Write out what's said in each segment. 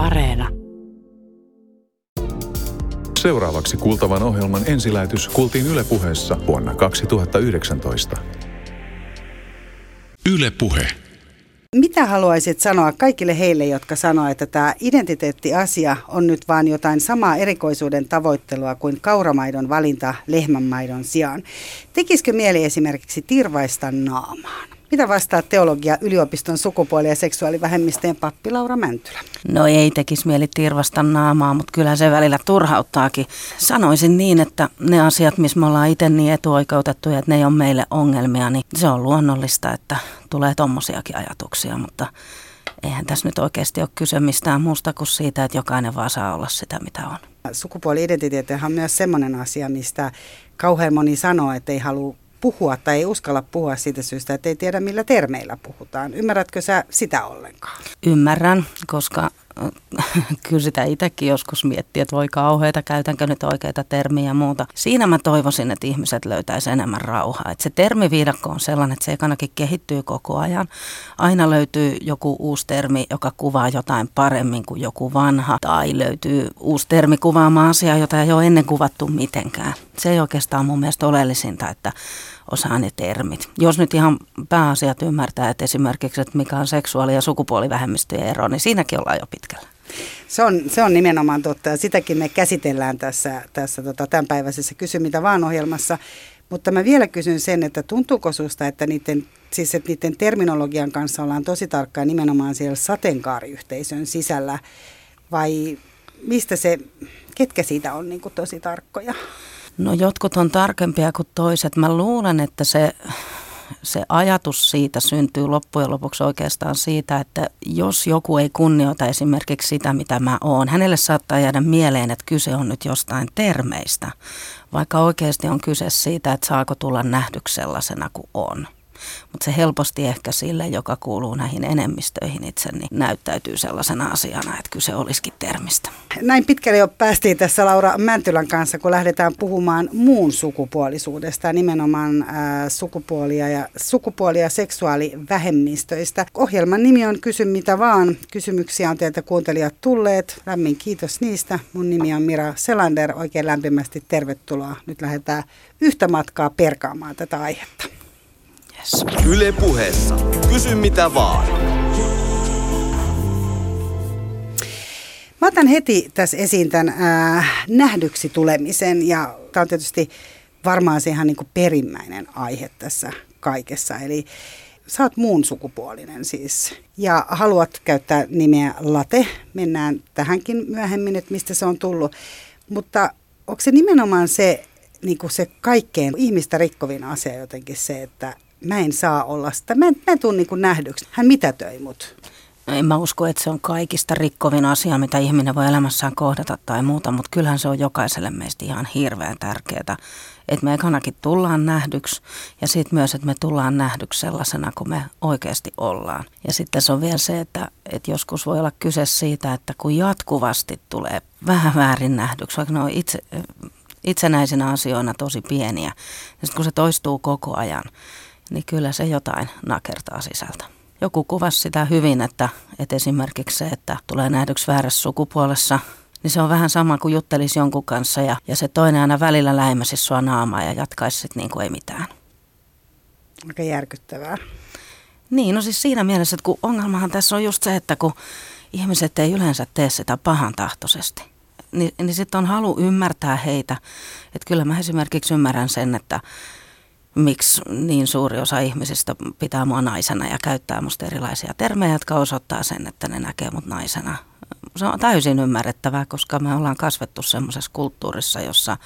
Areena. Seuraavaksi kuultavan ohjelman ensilähetys kuultiin Yle puheessa vuonna 2019. Yle Puhe. Mitä haluaisit sanoa kaikille heille, jotka sanoo, että tämä identiteettiasia on nyt vain jotain samaa erikoisuuden tavoittelua kuin kauramaidon valinta lehmänmaidon sijaan? Tekisikö mieli esimerkiksi tirvaista naamaan? Mitä vastaa teologia yliopiston sukupuoli- ja seksuaalivähemmistöjen pappi Laura Mäntylä? No ei tekisi mieli tirvasta naamaa, mutta kyllä se välillä turhauttaakin. Sanoisin niin, että ne asiat, missä me ollaan itse niin etuoikeutettuja, että ne ei ole meille ongelmia, niin se on luonnollista, että tulee tommosiakin ajatuksia, mutta eihän tässä nyt oikeasti ole kyse mistään muusta kuin siitä, että jokainen vaan saa olla sitä, mitä on. Sukupuoli-identiteetti on myös semmoinen asia, mistä kauhean moni sanoo, että ei halua puhua tai ei uskalla puhua siitä syystä, että ei tiedä millä termeillä puhutaan. Ymmärrätkö sä sitä ollenkaan? Ymmärrän, koska kyllä sitä itsekin joskus miettii, että voi kauheita, käytänkö nyt oikeita termiä ja muuta. Siinä mä toivoisin, että ihmiset löytäisi enemmän rauhaa. Että se termiviidakko on sellainen, että se ekanakin kehittyy koko ajan. Aina löytyy joku uusi termi, joka kuvaa jotain paremmin kuin joku vanha. Tai löytyy uusi termi kuvaamaan asiaa, jota ei ole ennen kuvattu mitenkään. Se ei oikeastaan mun mielestä oleellisinta, että osaa ne termit. Jos nyt ihan pääasiat ymmärtää, että esimerkiksi, että mikä on seksuaali- ja sukupuolivähemmistöjen ero, niin siinäkin ollaan jo pitkällä. Se on, se on nimenomaan totta ja sitäkin me käsitellään tässä, tässä tota, tämänpäiväisessä Kysy mitä vaan ohjelmassa. Mutta mä vielä kysyn sen, että tuntuuko susta, että niiden, siis että niiden terminologian kanssa ollaan tosi tarkkaa nimenomaan siellä sateenkaariyhteisön sisällä vai mistä se, ketkä siitä on niin tosi tarkkoja? No jotkut on tarkempia kuin toiset. Mä luulen, että se, se ajatus siitä syntyy loppujen lopuksi oikeastaan siitä, että jos joku ei kunnioita esimerkiksi sitä, mitä mä oon, hänelle saattaa jäädä mieleen, että kyse on nyt jostain termeistä, vaikka oikeasti on kyse siitä, että saako tulla nähdyksi sellaisena kuin on. Mutta se helposti ehkä sille, joka kuuluu näihin enemmistöihin itse, niin näyttäytyy sellaisena asiana, että kyse olisikin termistä. Näin pitkälle jo päästiin tässä Laura Mäntylän kanssa, kun lähdetään puhumaan muun sukupuolisuudesta, nimenomaan ää, sukupuolia ja, sukupuoli- ja seksuaalivähemmistöistä. Ohjelman nimi on Kysy mitä vaan. Kysymyksiä on teiltä kuuntelijat tulleet. Lämmin kiitos niistä. Mun nimi on Mira Selander. Oikein lämpimästi tervetuloa. Nyt lähdetään yhtä matkaa perkaamaan tätä aihetta. Yes. Yle puheessa. Kysy mitä vaan. Mä otan heti tässä esiin tämän äh, nähdyksi tulemisen ja tämä on tietysti varmaan se ihan niin kuin perimmäinen aihe tässä kaikessa. Eli sä oot muun sukupuolinen siis ja haluat käyttää nimeä Late. Mennään tähänkin myöhemmin, että mistä se on tullut. Mutta onko se nimenomaan se, niin kuin se kaikkein ihmistä rikkovin asia jotenkin se, että mä en saa olla sitä. Mä en, mä en tule niin kuin nähdyksi. Hän mitätöi mut. En mä usko, että se on kaikista rikkovin asia, mitä ihminen voi elämässään kohdata tai muuta, mutta kyllähän se on jokaiselle meistä ihan hirveän tärkeää, että me ekanakin tullaan nähdyksi ja sitten myös, että me tullaan nähdyksi sellaisena kuin me oikeasti ollaan. Ja sitten se on vielä se, että, että joskus voi olla kyse siitä, että kun jatkuvasti tulee vähän väärin nähdyksi, vaikka ne on itse, itsenäisinä asioina tosi pieniä, ja sitten kun se toistuu koko ajan, niin kyllä se jotain nakertaa sisältä. Joku kuvasi sitä hyvin, että, että esimerkiksi se, että tulee nähdyksi väärässä sukupuolessa, niin se on vähän sama kuin juttelisi jonkun kanssa ja, ja se toinen aina välillä läimäsi sua naamaa ja jatkaisi sitten niin kuin ei mitään. Aika järkyttävää. Niin, no siis siinä mielessä, että kun ongelmahan tässä on just se, että kun ihmiset ei yleensä tee sitä pahan tahtoisesti, niin, niin sitten on halu ymmärtää heitä. Että kyllä mä esimerkiksi ymmärrän sen, että miksi niin suuri osa ihmisistä pitää mua naisena ja käyttää musta erilaisia termejä, jotka osoittaa sen, että ne näkee mut naisena. Se on täysin ymmärrettävää, koska me ollaan kasvettu semmoisessa kulttuurissa, jossa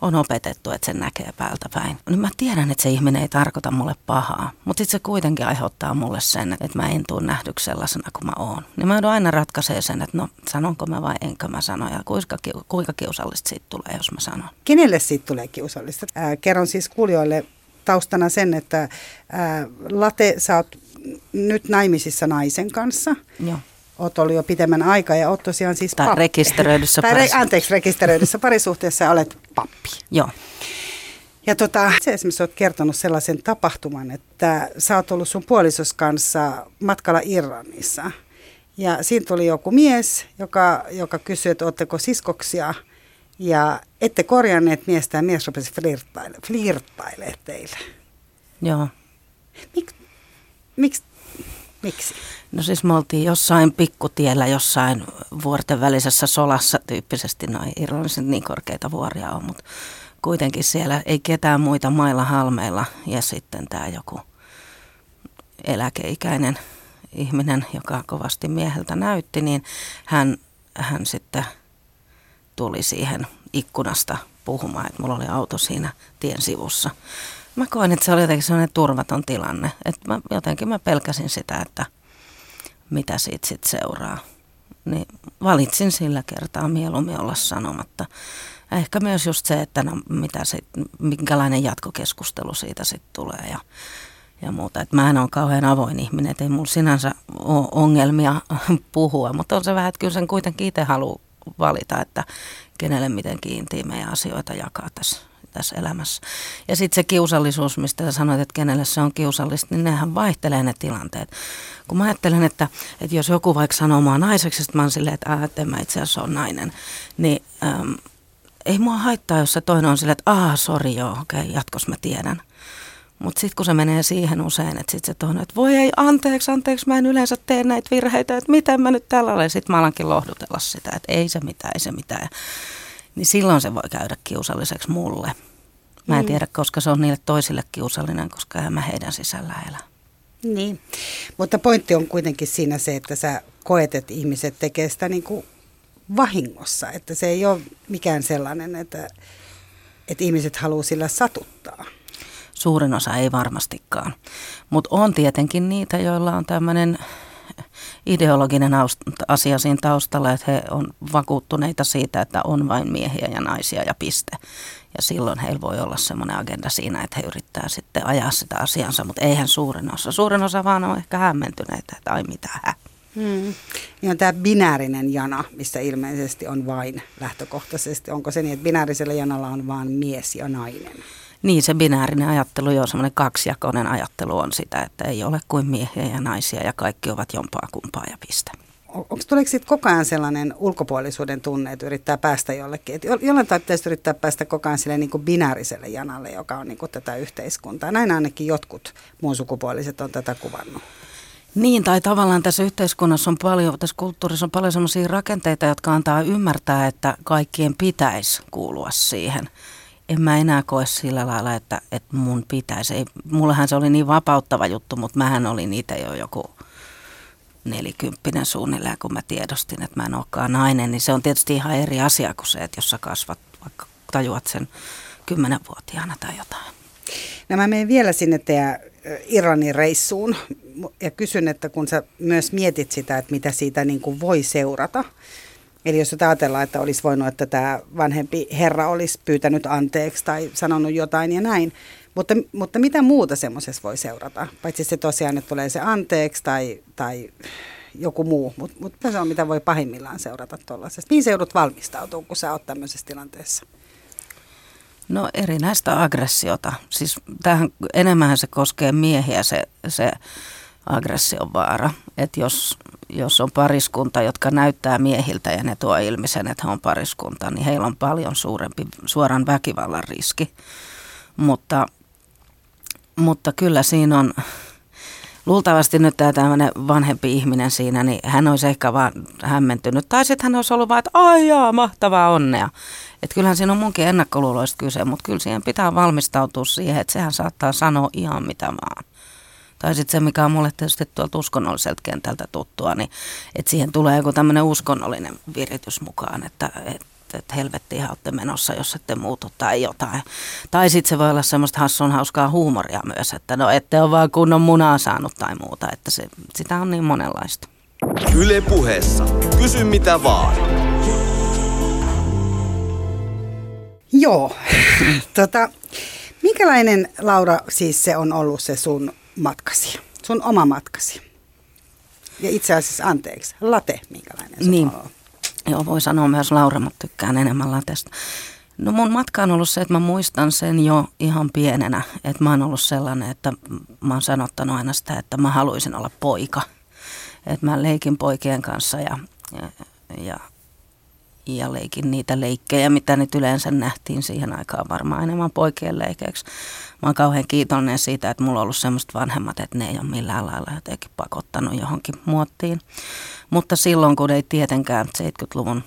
on opetettu, että sen näkee päältä päin. Niin mä tiedän, että se ihminen ei tarkoita mulle pahaa, mutta sitten se kuitenkin aiheuttaa mulle sen, että mä en tule nähdyksi sellaisena kuin mä oon. Niin mä joudun aina ratkaisee sen, että no sanonko mä vai enkö mä sano ja kuinka, kuinka kiusallista siitä tulee, jos mä sanon. Kenelle siitä tulee kiusallista? Äh, kerron siis kuulijoille taustana sen, että ää, Late, sä oot nyt naimisissa naisen kanssa. Joo. Oot ollut jo pitemmän aikaa ja oot tosiaan siis tai pappi. rekisteröidyssä tai re, Anteeksi, rekisteröidyssä parisuhteessa ja olet pappi. Joo. Ja tota, sä esimerkiksi oot kertonut sellaisen tapahtuman, että sä oot ollut sun puolisos kanssa matkalla Irlannissa. Ja siinä tuli joku mies, joka, joka kysyi, että oletteko siskoksia. Ja ette korjanneet miestä ja mies rupesi flirttaile, flirttailemaan teille. Joo. Mik, miksi? Miksi? No siis me oltiin jossain pikkutiellä, jossain vuorten välisessä solassa tyyppisesti. Noin Irlannissa niin korkeita vuoria on, mutta kuitenkin siellä ei ketään muita mailla halmeilla. Ja sitten tämä joku eläkeikäinen ihminen, joka kovasti mieheltä näytti, niin hän, hän sitten tuli siihen ikkunasta puhumaan, että mulla oli auto siinä tien sivussa. Mä koin, että se oli jotenkin sellainen turvaton tilanne, että mä, jotenkin mä pelkäsin sitä, että mitä siitä sitten seuraa. Niin valitsin sillä kertaa mieluummin olla sanomatta. Ehkä myös just se, että no, mitä sit, minkälainen jatkokeskustelu siitä sitten tulee ja, ja muuta. Et mä en ole kauhean avoin ihminen, että ei mulla sinänsä ole ongelmia puhua, mutta on se vähän, että kyllä sen kuitenkin itse haluaa valita, että kenelle miten intiimejä asioita jakaa tässä, tässä elämässä. Ja sitten se kiusallisuus, mistä sä sanoit, että kenelle se on kiusallista, niin nehän vaihtelee ne tilanteet. Kun mä ajattelen, että, että jos joku vaikka sanoo mua naiseksi, että mä oon silleen, että, että en mä itse asiassa ole nainen, niin äm, ei mua haittaa, jos se toinen on silleen, että aah, sori joo, okei, okay, mä tiedän. Mutta sitten kun se menee siihen usein, että sitten se toinen, että voi ei, anteeksi, anteeksi, mä en yleensä tee näitä virheitä, että miten mä nyt tällä olen. Sitten mä alankin lohdutella sitä, että ei se mitään, ei se mitään. Niin silloin se voi käydä kiusalliseksi mulle. Mä en mm. tiedä, koska se on niille toisille kiusallinen, koska en mä heidän sisällä elä. Niin, mutta pointti on kuitenkin siinä se, että sä koet, että ihmiset tekee sitä niin kuin vahingossa. Että se ei ole mikään sellainen, että, että ihmiset haluaa sillä satuttaa. Suurin osa ei varmastikaan. Mutta on tietenkin niitä, joilla on tämmöinen ideologinen asia siinä taustalla, että he on vakuuttuneita siitä, että on vain miehiä ja naisia ja piste. Ja silloin heillä voi olla semmoinen agenda siinä, että he yrittää sitten ajaa sitä asiansa, mutta eihän suurin osa. Suurin osa vaan on ehkä hämmentyneitä, että ai mitä hä. Hmm. On tämä binäärinen jana, missä ilmeisesti on vain lähtökohtaisesti. Onko se niin, että binäärisellä janalla on vain mies ja nainen? Niin, se binäärinen ajattelu, jo semmoinen kaksijakoinen ajattelu on sitä, että ei ole kuin miehiä ja naisia ja kaikki ovat jompaa kumpaa ja piste. Onko tuleeko siitä koko ajan sellainen ulkopuolisuuden tunne, että yrittää päästä jollekin? Että jollain tavalla pitäisi yrittää päästä koko ajan sille niin kuin binääriselle janalle, joka on niin kuin tätä yhteiskuntaa. Näin ainakin jotkut muun sukupuoliset on tätä kuvannut. Niin, tai tavallaan tässä yhteiskunnassa on paljon, tässä kulttuurissa on paljon sellaisia rakenteita, jotka antaa ymmärtää, että kaikkien pitäisi kuulua siihen en mä enää koe sillä lailla, että, että mun pitäisi. Ei, mullahan se oli niin vapauttava juttu, mutta mähän olin itse jo joku nelikymppinen suunnilleen, kun mä tiedostin, että mä en olekaan nainen. Niin se on tietysti ihan eri asia kuin se, että jos sä kasvat, vaikka tajuat sen kymmenenvuotiaana tai jotain. No mä menen vielä sinne teidän Iranin reissuun ja kysyn, että kun sä myös mietit sitä, että mitä siitä niin kuin voi seurata, Eli jos ajatellaan, että olisi voinut, että tämä vanhempi herra olisi pyytänyt anteeksi tai sanonut jotain ja näin. Mutta, mutta mitä muuta semmoisessa voi seurata? Paitsi se tosiaan, että tulee se anteeksi tai, tai joku muu. Mutta mut se on, mitä voi pahimmillaan seurata tuollaisesta. Mihin se joudut valmistautumaan, kun sä oot tämmöisessä tilanteessa? No erinäistä aggressiota. Siis tähän enemmän se koskee miehiä se, se aggression vaara. Että jos jos on pariskunta, jotka näyttää miehiltä ja ne tuo ilmi sen, että he on pariskunta, niin heillä on paljon suurempi suoran väkivallan riski. Mutta, mutta kyllä siinä on, luultavasti nyt tämä tämmöinen vanhempi ihminen siinä, niin hän olisi ehkä vaan hämmentynyt. Tai sitten hän olisi ollut vaan, että ai jaa, mahtavaa onnea. Että kyllähän siinä on munkin ennakkoluuloista kyse, mutta kyllä siihen pitää valmistautua siihen, että sehän saattaa sanoa ihan mitä vaan. Tai sitten se, mikä on mulle tietysti tuolta uskonnolliselta kentältä tuttua, niin että siihen tulee joku tämmöinen uskonnollinen viritys mukaan, että, että että helvettiin olette menossa, jos ette muutu tai jotain. Tai sitten se voi olla semmoista hassun hauskaa huumoria myös, että no ette ole vaan kunnon munaa saanut tai muuta, että se, sitä on niin monenlaista. Yle puheessa. Kysy mitä vaan. Joo. tota, minkälainen, Laura, siis se on ollut se sun matkasi, sun oma matkasi. Ja itse asiassa, anteeksi, late, minkälainen se niin. on? Joo, voi sanoa myös Laura, mutta tykkään enemmän latesta. No mun matka on ollut se, että mä muistan sen jo ihan pienenä, että mä oon ollut sellainen, että mä oon sanottanut aina sitä, että mä haluaisin olla poika. että mä leikin poikien kanssa ja, ja, ja, ja leikin niitä leikkejä, mitä nyt yleensä nähtiin siihen aikaan varmaan enemmän poikien leikeiksi. Mä oon kauhean kiitollinen siitä, että mulla on ollut semmoista vanhemmat, että ne ei ole millään lailla jotenkin pakottanut johonkin muottiin. Mutta silloin, kun ei tietenkään 70-luvun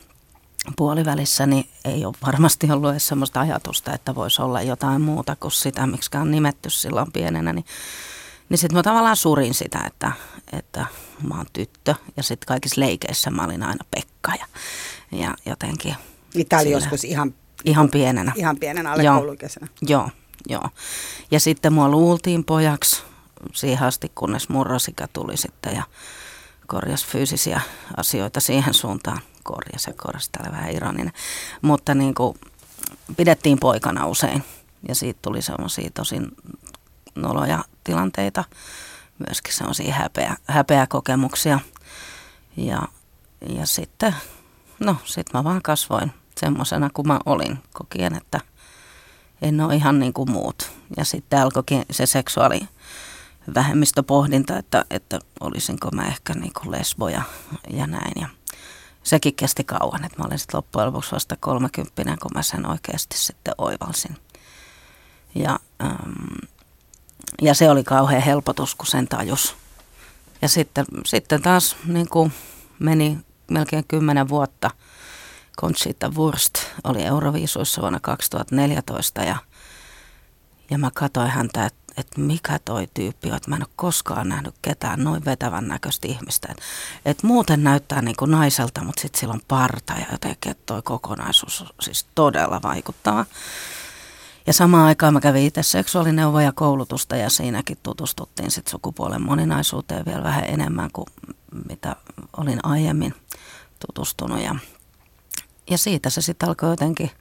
puolivälissä, niin ei ole varmasti ollut edes sellaista ajatusta, että voisi olla jotain muuta kuin sitä, miksi on nimetty silloin pienenä, niin, niin sitten mä tavallaan surin sitä, että, että mä oon tyttö ja sitten kaikissa leikeissä mä olin aina Pekka ja, ja jotenkin... Niin tämä oli joskus ihan, ihan pienenä. Ihan pienenä alle joo, joo, joo. Ja sitten mua luultiin pojaksi siihen asti, kunnes murrosikä tuli sitten ja korjasi fyysisiä asioita siihen suuntaan korjas ja korjas, täällä vähän ironinen. Mutta niin kuin, pidettiin poikana usein ja siitä tuli semmoisia tosi noloja tilanteita, myöskin semmoisia häpeä, häpeäkokemuksia. Ja, ja sitten, no sit mä vaan kasvoin semmoisena kuin mä olin, kokien, että en ole ihan niin kuin muut. Ja sitten alkoikin se seksuaali vähemmistöpohdinta, että, että olisinko mä ehkä niin kuin lesboja ja näin. Ja sekin kesti kauan, että mä olin sitten loppujen lopuksi vasta kolmekymppinen, kun mä sen oikeasti sitten oivalsin. Ja, ähm, ja se oli kauhean helpotus, kun sen tajus. Ja sitten, sitten taas niin kuin meni melkein kymmenen vuotta. Conchita Wurst oli Euroviisuissa vuonna 2014 ja, ja mä katsoin häntä, että että mikä toi tyyppi on, että mä en ole koskaan nähnyt ketään noin vetävän näköistä ihmistä. Että et muuten näyttää niin kuin naiselta, mutta sitten sillä on parta ja jotenkin, toi kokonaisuus siis todella vaikuttaa. Ja samaan aikaan mä kävin itse seksuaalineuvoja koulutusta ja siinäkin tutustuttiin sitten sukupuolen moninaisuuteen vielä vähän enemmän kuin mitä olin aiemmin tutustunut. Ja, ja siitä se sitten alkoi jotenkin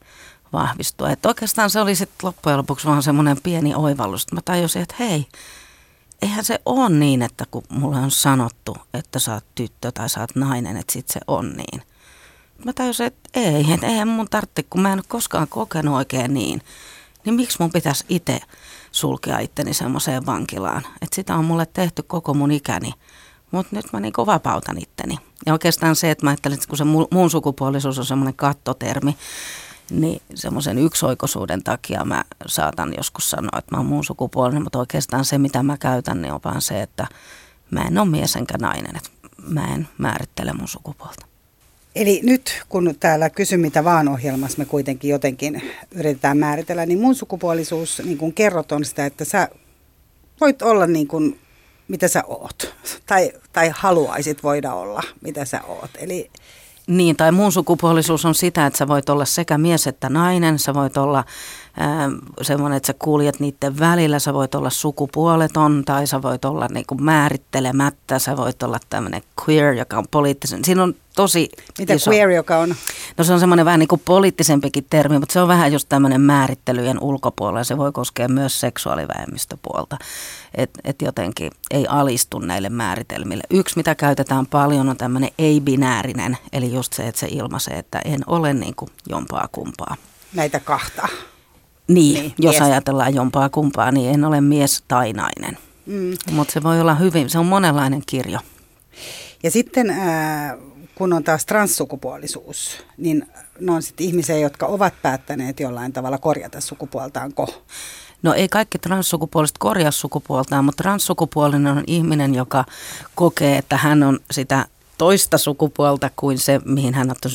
vahvistua. Että oikeastaan se oli sitten loppujen lopuksi vaan semmoinen pieni oivallus. Mä tajusin, että hei, eihän se ole niin, että kun mulle on sanottu, että sä oot tyttö tai sä oot nainen, että sit se on niin. Mä tajusin, että ei, että eihän mun tarvitse, kun mä en ole koskaan kokenut oikein niin. Niin miksi mun pitäisi itse sulkea itteni semmoiseen vankilaan? Että sitä on mulle tehty koko mun ikäni. Mutta nyt mä niinku vapautan itteni. Ja oikeastaan se, että mä ajattelin, että kun se muun sukupuolisuus on semmoinen kattotermi, niin semmoisen yksioikoisuuden takia mä saatan joskus sanoa, että mä oon muun sukupuolinen, mutta oikeastaan se, mitä mä käytän, niin on vaan se, että mä en ole mies enkä nainen, että mä en määrittele mun sukupuolta. Eli nyt kun täällä Kysy mitä vaan ohjelmassa me kuitenkin jotenkin yritetään määritellä, niin mun sukupuolisuus, niin kuin kerrot, on sitä, että sä voit olla niin kuin mitä sä oot. Tai, tai haluaisit voida olla, mitä sä oot. Eli niin, tai muun sukupuolisuus on sitä, että sä voit olla sekä mies että nainen, sä voit olla semmoinen, että sä kuljet niiden välillä, sä voit olla sukupuoleton tai sä voit olla niinku määrittelemättä, sä voit olla tämmöinen queer, joka on poliittisen. Siinä on tosi Mitä iso. queer, joka on? No se on semmoinen vähän niin kuin poliittisempikin termi, mutta se on vähän just tämmöinen määrittelyjen ulkopuolella. Se voi koskea myös seksuaalivähemmistöpuolta. Että et jotenkin ei alistu näille määritelmille. Yksi, mitä käytetään paljon, on tämmöinen ei-binäärinen, eli just se, että se ilmaisee, että en ole niin kuin jompaa kumpaa. Näitä kahta. Niin, niin jos mies. ajatellaan jompaa kumpaa, niin en ole mies tai nainen. Mm. Mutta se voi olla hyvin, se on monenlainen kirjo. Ja sitten äh, kun on taas transsukupuolisuus, niin ne on sitten ihmisiä, jotka ovat päättäneet jollain tavalla korjata sukupuoltaanko. No ei kaikki transsukupuoliset korjaa sukupuoltaan, mutta transsukupuolinen on ihminen, joka kokee, että hän on sitä toista sukupuolta kuin se, mihin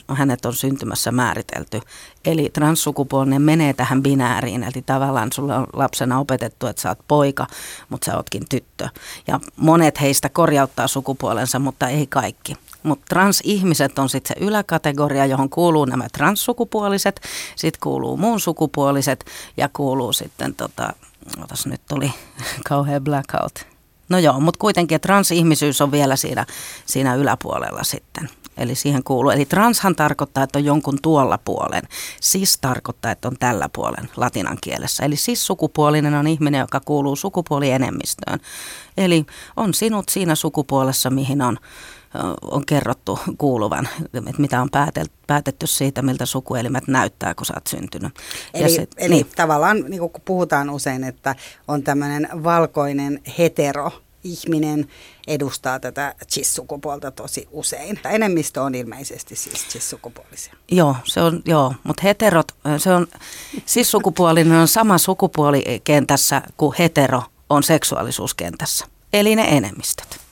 hänet on syntymässä määritelty. Eli transsukupuolinen menee tähän binääriin, eli tavallaan sulla on lapsena opetettu, että sä oot poika, mutta sä ootkin tyttö. Ja monet heistä korjauttaa sukupuolensa, mutta ei kaikki. Mutta transihmiset on sitten se yläkategoria, johon kuuluu nämä transsukupuoliset, sitten kuuluu muun sukupuoliset ja kuuluu sitten, tota, otas nyt tuli kauhean blackout. No joo, mutta kuitenkin transihmisyys on vielä siinä, siinä yläpuolella sitten. Eli siihen kuuluu. Eli transhan tarkoittaa, että on jonkun tuolla puolen. Sis tarkoittaa, että on tällä puolen latinan kielessä. Eli sis-sukupuolinen on ihminen, joka kuuluu sukupuolienemmistöön. Eli on sinut siinä sukupuolessa, mihin on on kerrottu kuuluvan, että mitä on päätetty siitä, miltä sukuelimet näyttää, kun sä oot syntynyt. Eli, sit, eli niin. tavallaan, niin kun puhutaan usein, että on tämmöinen valkoinen hetero ihminen edustaa tätä cis-sukupuolta tosi usein. Enemmistö on ilmeisesti siis cis-sukupuolisia. Joo, se on, joo, mutta heterot, se on, cis-sukupuolinen on sama sukupuolikentässä kuin hetero on seksuaalisuuskentässä. Eli ne enemmistöt.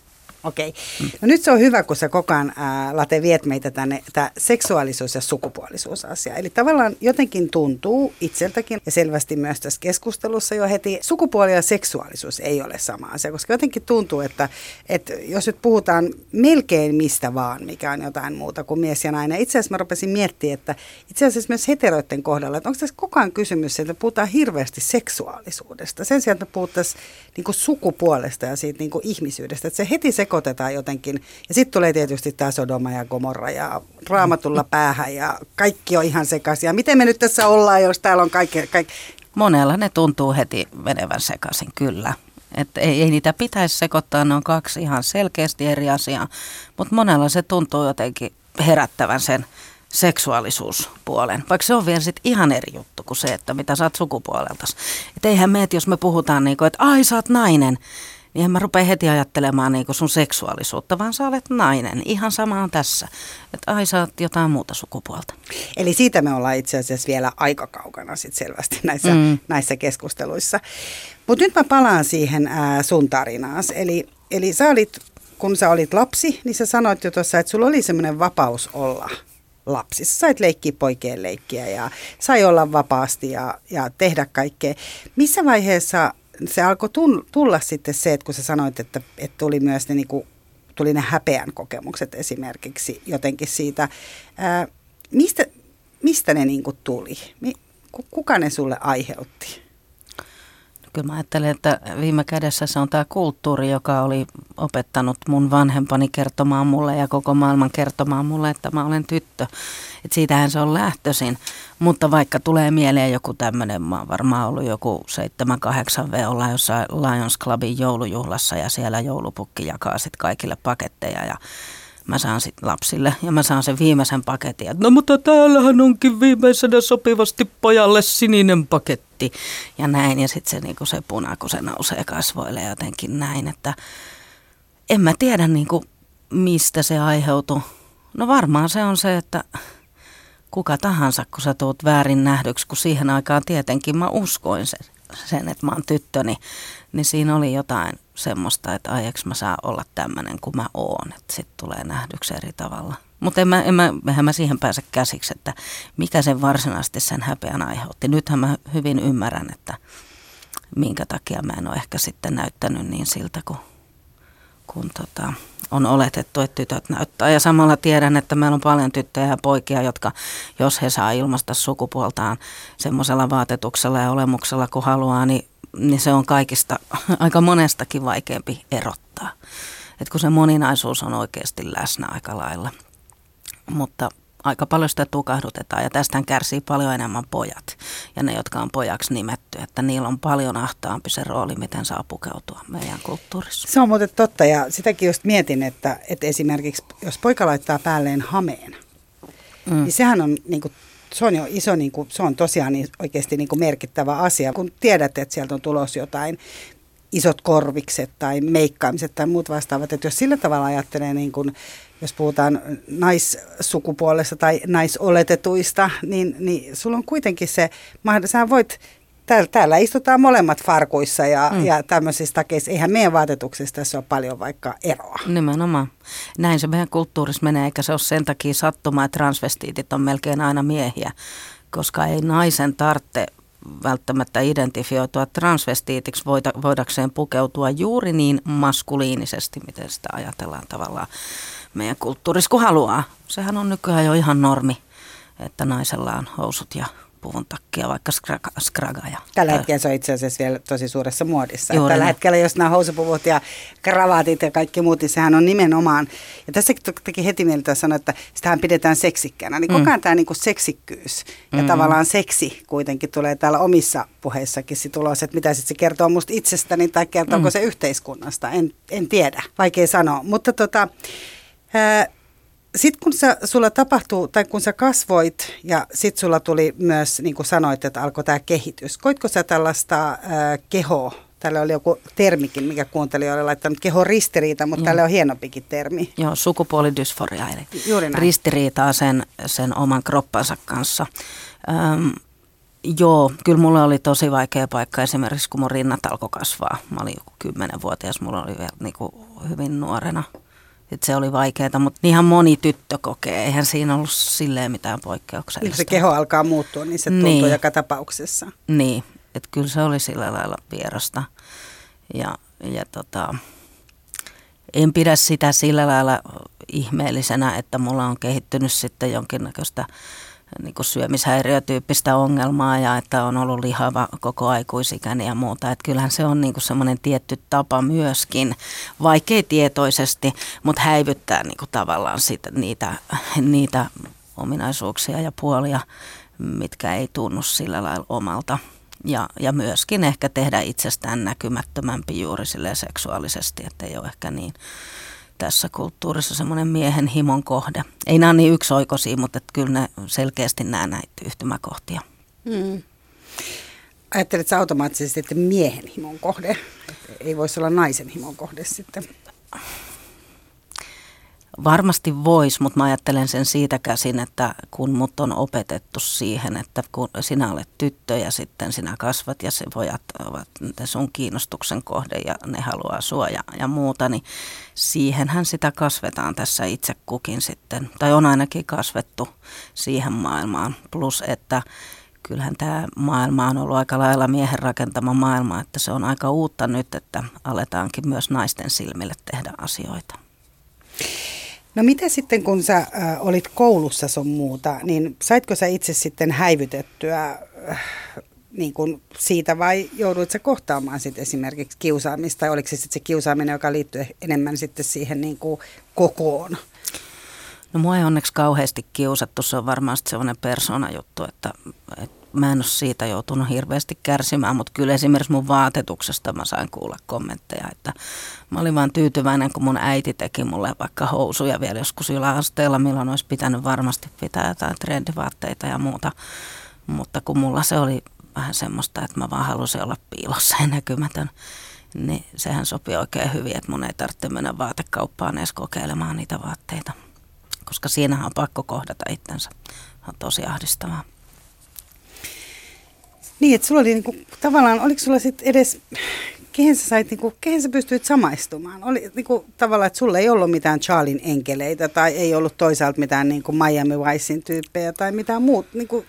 Okei. No nyt se on hyvä, kun sä koko ajan, ää, Late, viet meitä tänne tämä seksuaalisuus- ja sukupuolisuusasia. Eli tavallaan jotenkin tuntuu itseltäkin ja selvästi myös tässä keskustelussa jo heti, sukupuoli ja seksuaalisuus ei ole sama asia, koska jotenkin tuntuu, että, että jos nyt puhutaan melkein mistä vaan, mikä on jotain muuta kuin mies ja nainen. Itse asiassa mä rupesin miettimään, että itse asiassa myös heteroiden kohdalla, että onko tässä koko ajan kysymys, että puhutaan hirveästi seksuaalisuudesta. Sen sijaan, että puhuttaisiin niin sukupuolesta ja siitä niin ihmisyydestä. Että se heti se sekoitetaan jotenkin. Ja sitten tulee tietysti tämä Sodoma ja Gomorra ja raamatulla päähän ja kaikki on ihan sekaisin. Ja miten me nyt tässä ollaan, jos täällä on kaikki... kaikki. Monella ne tuntuu heti menevän sekaisin, kyllä. Että ei, ei niitä pitäisi sekoittaa, ne on kaksi ihan selkeästi eri asiaa. Mutta monella se tuntuu jotenkin herättävän sen seksuaalisuuspuolen, vaikka se on vielä sit ihan eri juttu kuin se, että mitä sä oot sukupuolelta. Että eihän meet, jos me puhutaan niin kuin, että ai sä oot nainen, niin en mä rupea heti ajattelemaan niin sun seksuaalisuutta, vaan sä olet nainen. Ihan sama on tässä, että ai sä oot jotain muuta sukupuolta. Eli siitä me ollaan itse asiassa vielä aika kaukana sit selvästi näissä, mm. näissä keskusteluissa. Mutta nyt mä palaan siihen ää, sun tarinaas. Eli, eli sä olit, kun sä olit lapsi, niin sä sanoit jo tuossa, että sulla oli semmoinen vapaus olla lapsi. Sä sait leikkiä poikien leikkiä ja sai olla vapaasti ja, ja tehdä kaikkea. Missä vaiheessa se alkoi tulla sitten se, että kun sä sanoit, että, että tuli myös ne, niin kuin, tuli ne häpeän kokemukset esimerkiksi jotenkin siitä. Ää, mistä, mistä ne niin kuin tuli? Kuka ne sulle aiheutti? Kyllä mä ajattelen, että viime kädessä se on tämä kulttuuri, joka oli opettanut mun vanhempani kertomaan mulle ja koko maailman kertomaan mulle, että mä olen tyttö. Et siitähän se on lähtöisin. Mutta vaikka tulee mieleen joku tämmöinen, mä oon varmaan ollut joku 7-8 v olla jossain Lions Clubin joulujuhlassa ja siellä joulupukki jakaa sitten kaikille paketteja ja mä saan sitten lapsille ja mä saan sen viimeisen paketin. no mutta täällähän onkin viimeisenä sopivasti pojalle sininen paketti ja näin. Ja sitten se, niinku se puna, kun se nousee kasvoille jotenkin näin, että en mä tiedä niinku, mistä se aiheutuu. No varmaan se on se, että kuka tahansa, kun sä tuut väärin nähdyksi, kun siihen aikaan tietenkin mä uskoin sen, sen että mä oon tyttö, niin, niin siinä oli jotain semmoista, että ai mä saa olla tämmöinen kuin mä oon, että sit tulee nähdyksi eri tavalla. Mutta en mä, en mä, en mä siihen pääse käsiksi, että mikä sen varsinaisesti sen häpeän aiheutti. Nythän mä hyvin ymmärrän, että minkä takia mä en ole ehkä sitten näyttänyt niin siltä kuin, kun tota, on oletettu, että tytöt näyttää. Ja samalla tiedän, että meillä on paljon tyttöjä ja poikia, jotka, jos he saa ilmaista sukupuoltaan semmoisella vaatetuksella ja olemuksella kuin haluaa, niin, niin se on kaikista aika monestakin vaikeampi erottaa. Et kun se moninaisuus on oikeasti läsnä aika lailla. Mutta aika paljon sitä tukahdutetaan ja tästä kärsii paljon enemmän pojat ja ne, jotka on pojaksi nimetty, että niillä on paljon ahtaampi se rooli, miten saa pukeutua meidän kulttuurissa. Se on muuten totta ja sitäkin just mietin, että, että esimerkiksi jos poika laittaa päälleen hameen, mm. niin sehän on niin kuin, se on jo iso, niin kuin, se on tosiaan niin, oikeasti niin kuin merkittävä asia, kun tiedät, että sieltä on tulos jotain isot korvikset tai meikkaamiset tai muut vastaavat. Että jos sillä tavalla ajattelee, niin kuin, jos puhutaan naissukupuolesta tai naisoletetuista, niin, niin sulla on kuitenkin se, sä voit Täällä, täällä istutaan molemmat farkuissa ja, mm. ja tämmöisissä takeissa. Eihän meidän vaatetuksissa tässä ole paljon vaikka eroa. Nimenomaan. Näin se meidän kulttuurissa menee, eikä se ole sen takia sattumaa, että transvestiitit on melkein aina miehiä, koska ei naisen tarvitse välttämättä identifioitua transvestiitiksi voida, voidakseen pukeutua juuri niin maskuliinisesti, miten sitä ajatellaan tavallaan meidän kulttuurissa, kun haluaa. Sehän on nykyään jo ihan normi, että naisella on housut ja puvun takkia, vaikka skraga, skraga ja, Tällä hetkellä se on itse asiassa vielä tosi suuressa muodissa. Tällä näin. hetkellä, jos nämä housupuvut ja kravaatit ja kaikki muut, niin sehän on nimenomaan, ja tässä teki heti mieltä sanoa, että sitähän pidetään seksikkänä, niin mm. koko ajan tämä niin seksikkyys ja mm. tavallaan seksi kuitenkin tulee täällä omissa puheissakin sit ulos, että mitä sitten se kertoo musta itsestäni tai kertooko mm. se yhteiskunnasta, en, en tiedä, vaikea sanoa, mutta tota, ää, sitten kun sä, sulla tapahtuu, tai kun sä kasvoit ja sitten sulla tuli myös, niin kuin sanoit, että alkoi tämä kehitys. Koitko sä tällaista äh, kehoa Tällä oli joku termikin, mikä kuuntelija oli laittanut keho ristiriita, mutta tällä on hienompikin termi. Joo, sukupuolidysforia, eli Juuri näin. ristiriitaa sen, sen oman kroppansa kanssa. Öm, joo, kyllä mulla oli tosi vaikea paikka esimerkiksi, kun mun rinnat alkoi kasvaa. Mä olin joku kymmenenvuotias, mulla oli vielä niin kuin hyvin nuorena. Et se oli vaikeaa, mutta ihan moni tyttö kokee. Eihän siinä ollut silleen mitään poikkeuksellista. se keho alkaa muuttua, niin se tuntuu Niin. joka tapauksessa. Niin, että kyllä se oli sillä lailla vierasta. Ja, ja tota, en pidä sitä sillä lailla ihmeellisenä, että mulla on kehittynyt sitten jonkinnäköistä niin kuin syömishäiriötyyppistä ongelmaa ja että on ollut lihava koko aikuisikäni ja muuta. Että kyllähän se on niin kuin semmoinen tietty tapa myöskin, vaikkei tietoisesti, mutta häivyttää niin kuin tavallaan sitä, niitä, niitä ominaisuuksia ja puolia, mitkä ei tunnu sillä lailla omalta. Ja, ja myöskin ehkä tehdä itsestään näkymättömämpi juuri seksuaalisesti, että ei ole ehkä niin tässä kulttuurissa semmoinen miehen himon kohde. Ei nämä ole niin yksioikoisia, mutta että kyllä ne selkeästi nämä näitä yhtymäkohtia. Mm. Ajattelet sä automaattisesti, että miehen himon kohde, ei voisi olla naisen himon kohde sitten. Varmasti voisi, mutta mä ajattelen sen siitä käsin, että kun mut on opetettu siihen, että kun sinä olet tyttö ja sitten sinä kasvat ja se pojat ovat sun kiinnostuksen kohde ja ne haluaa sua ja, ja muuta, niin siihenhän sitä kasvetaan tässä itse kukin sitten, tai on ainakin kasvettu siihen maailmaan. Plus, että kyllähän tämä maailma on ollut aika lailla miehen rakentama maailma, että se on aika uutta nyt, että aletaankin myös naisten silmille tehdä asioita. No mitä sitten, kun sä äh, olit koulussa sun muuta, niin saitko sä itse sitten häivytettyä äh, niin kuin siitä vai jouduit sä kohtaamaan sitten esimerkiksi kiusaamista, tai oliko se sitten se kiusaaminen, joka liittyy enemmän sitten siihen niin kuin kokoon? No mua ei onneksi kauheasti kiusattu, se on varmaan sellainen persoonajuttu, että, että mä en ole siitä joutunut hirveästi kärsimään, mutta kyllä esimerkiksi mun vaatetuksesta mä sain kuulla kommentteja, että mä olin vaan tyytyväinen, kun mun äiti teki mulle vaikka housuja vielä joskus yläasteella, milloin olisi pitänyt varmasti pitää jotain trendivaatteita ja muuta, mutta kun mulla se oli vähän semmoista, että mä vaan halusin olla piilossa ja näkymätön, niin sehän sopii oikein hyvin, että mun ei tarvitse mennä vaatekauppaan edes kokeilemaan niitä vaatteita koska siinähän on pakko kohdata itsensä. On tosi ahdistavaa. Niin, että sulla oli niinku, tavallaan, oliko sulla sitten edes, kehen sä, sait, niinku, kehen sä pystyit samaistumaan? Oli niinku, tavallaan, että sulla ei ollut mitään Charlin enkeleitä tai ei ollut toisaalta mitään niinku Miami Vicein tyyppejä tai mitään muuta. Niinku,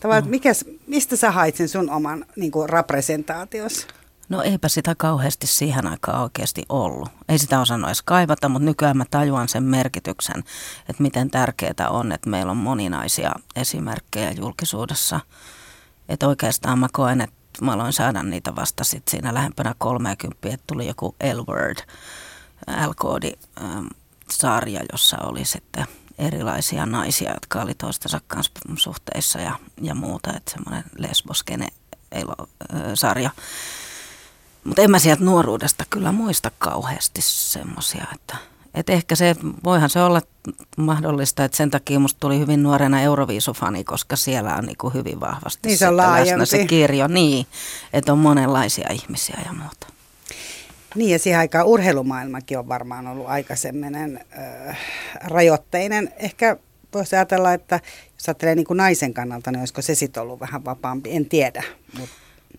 tavallaan, mm. mikäs, mistä sä hait sen sun oman niinku, representaatios? No eipä sitä kauheasti siihen aikaan oikeasti ollut. Ei sitä osannut edes kaivata, mutta nykyään mä tajuan sen merkityksen, että miten tärkeää on, että meillä on moninaisia esimerkkejä julkisuudessa. Että oikeastaan mä koen, että mä aloin saada niitä vasta sit siinä lähempänä 30, että tuli joku L-word, L-koodi ähm, sarja, jossa oli sitten erilaisia naisia, jotka oli toistensa kanssa suhteissa ja, ja muuta, että semmoinen lesboskene sarja. Mutta en mä sieltä nuoruudesta kyllä muista kauheasti semmoisia, että et ehkä se, voihan se olla mahdollista, että sen takia musta tuli hyvin nuorena Euroviisufani, koska siellä on niinku hyvin vahvasti Niin se on läsnä se kirjo. Niin, että on monenlaisia ihmisiä ja muuta. Niin ja siihen aikaan urheilumaailmakin on varmaan ollut aika semmoinen äh, rajoitteinen. Ehkä voisi ajatella, että jos ajattelee niin kuin naisen kannalta, niin olisiko se sitten ollut vähän vapaampi, en tiedä. Mut,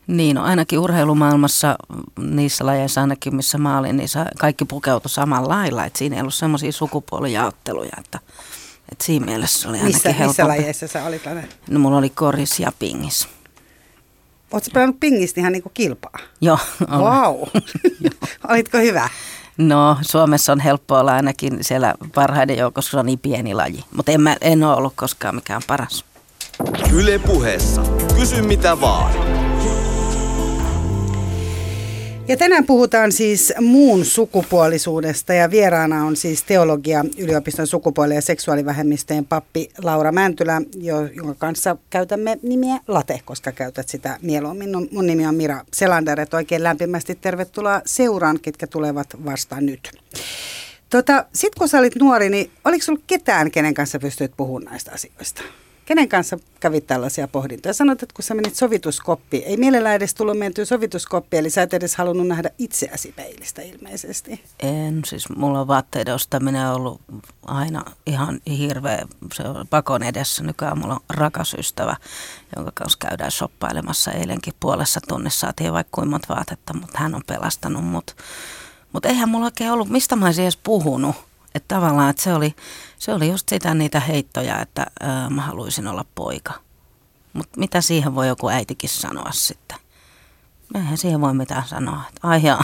Niin, no ainakin urheilumaailmassa, niissä lajeissa ainakin missä mä olin, niin kaikki pukeutui samalla lailla. Että siinä ei ollut semmoisia sukupuolijaotteluja, että, että siinä mielessä se oli ainakin missä, missä helpompi. lajeissa sä olit? Anne? No mulla oli koris ja pingis. Oletko pelannut pingistä ihan niin kuin kilpaa? Joo, olen. Wow. Olitko hyvä? No Suomessa on helppo olla ainakin siellä parhaiden joukossa, se on niin pieni laji. Mutta en, mä, en ole ollut koskaan mikään paras. Yle puheessa. Kysy mitä vaan. Ja tänään puhutaan siis muun sukupuolisuudesta ja vieraana on siis teologia yliopiston sukupuoli- ja seksuaalivähemmistöjen pappi Laura Mäntylä, jo- jonka kanssa käytämme nimiä Late, koska käytät sitä mieluummin. Mun nimi on Mira Selander, että oikein lämpimästi tervetuloa seuraan, ketkä tulevat vasta nyt. Tota, Sitten kun sä olit nuori, niin oliko sulla ketään, kenen kanssa pystyit puhumaan näistä asioista? Kenen kanssa kävit tällaisia pohdintoja? Sanoit, että kun sä menit sovituskoppiin, ei mielellään edes tullut mentyä sovituskoppiin, eli sä et edes halunnut nähdä itseäsi peilistä ilmeisesti. En, siis mulla on vaatteiden ostaminen ollut aina ihan hirveä, se on pakon edessä. Nykyään mulla on rakas ystävä, jonka kanssa käydään shoppailemassa. Eilenkin puolessa tunnissa saatiin vaikka kuinka vaatetta, mutta hän on pelastanut mut. Mutta eihän mulla oikein ollut, mistä mä olisin edes puhunut. Että tavallaan, että se oli, se oli just sitä niitä heittoja, että ää, mä haluaisin olla poika. Mutta mitä siihen voi joku äitikin sanoa sitten? Eihän siihen voi mitään sanoa. Että ai jaa.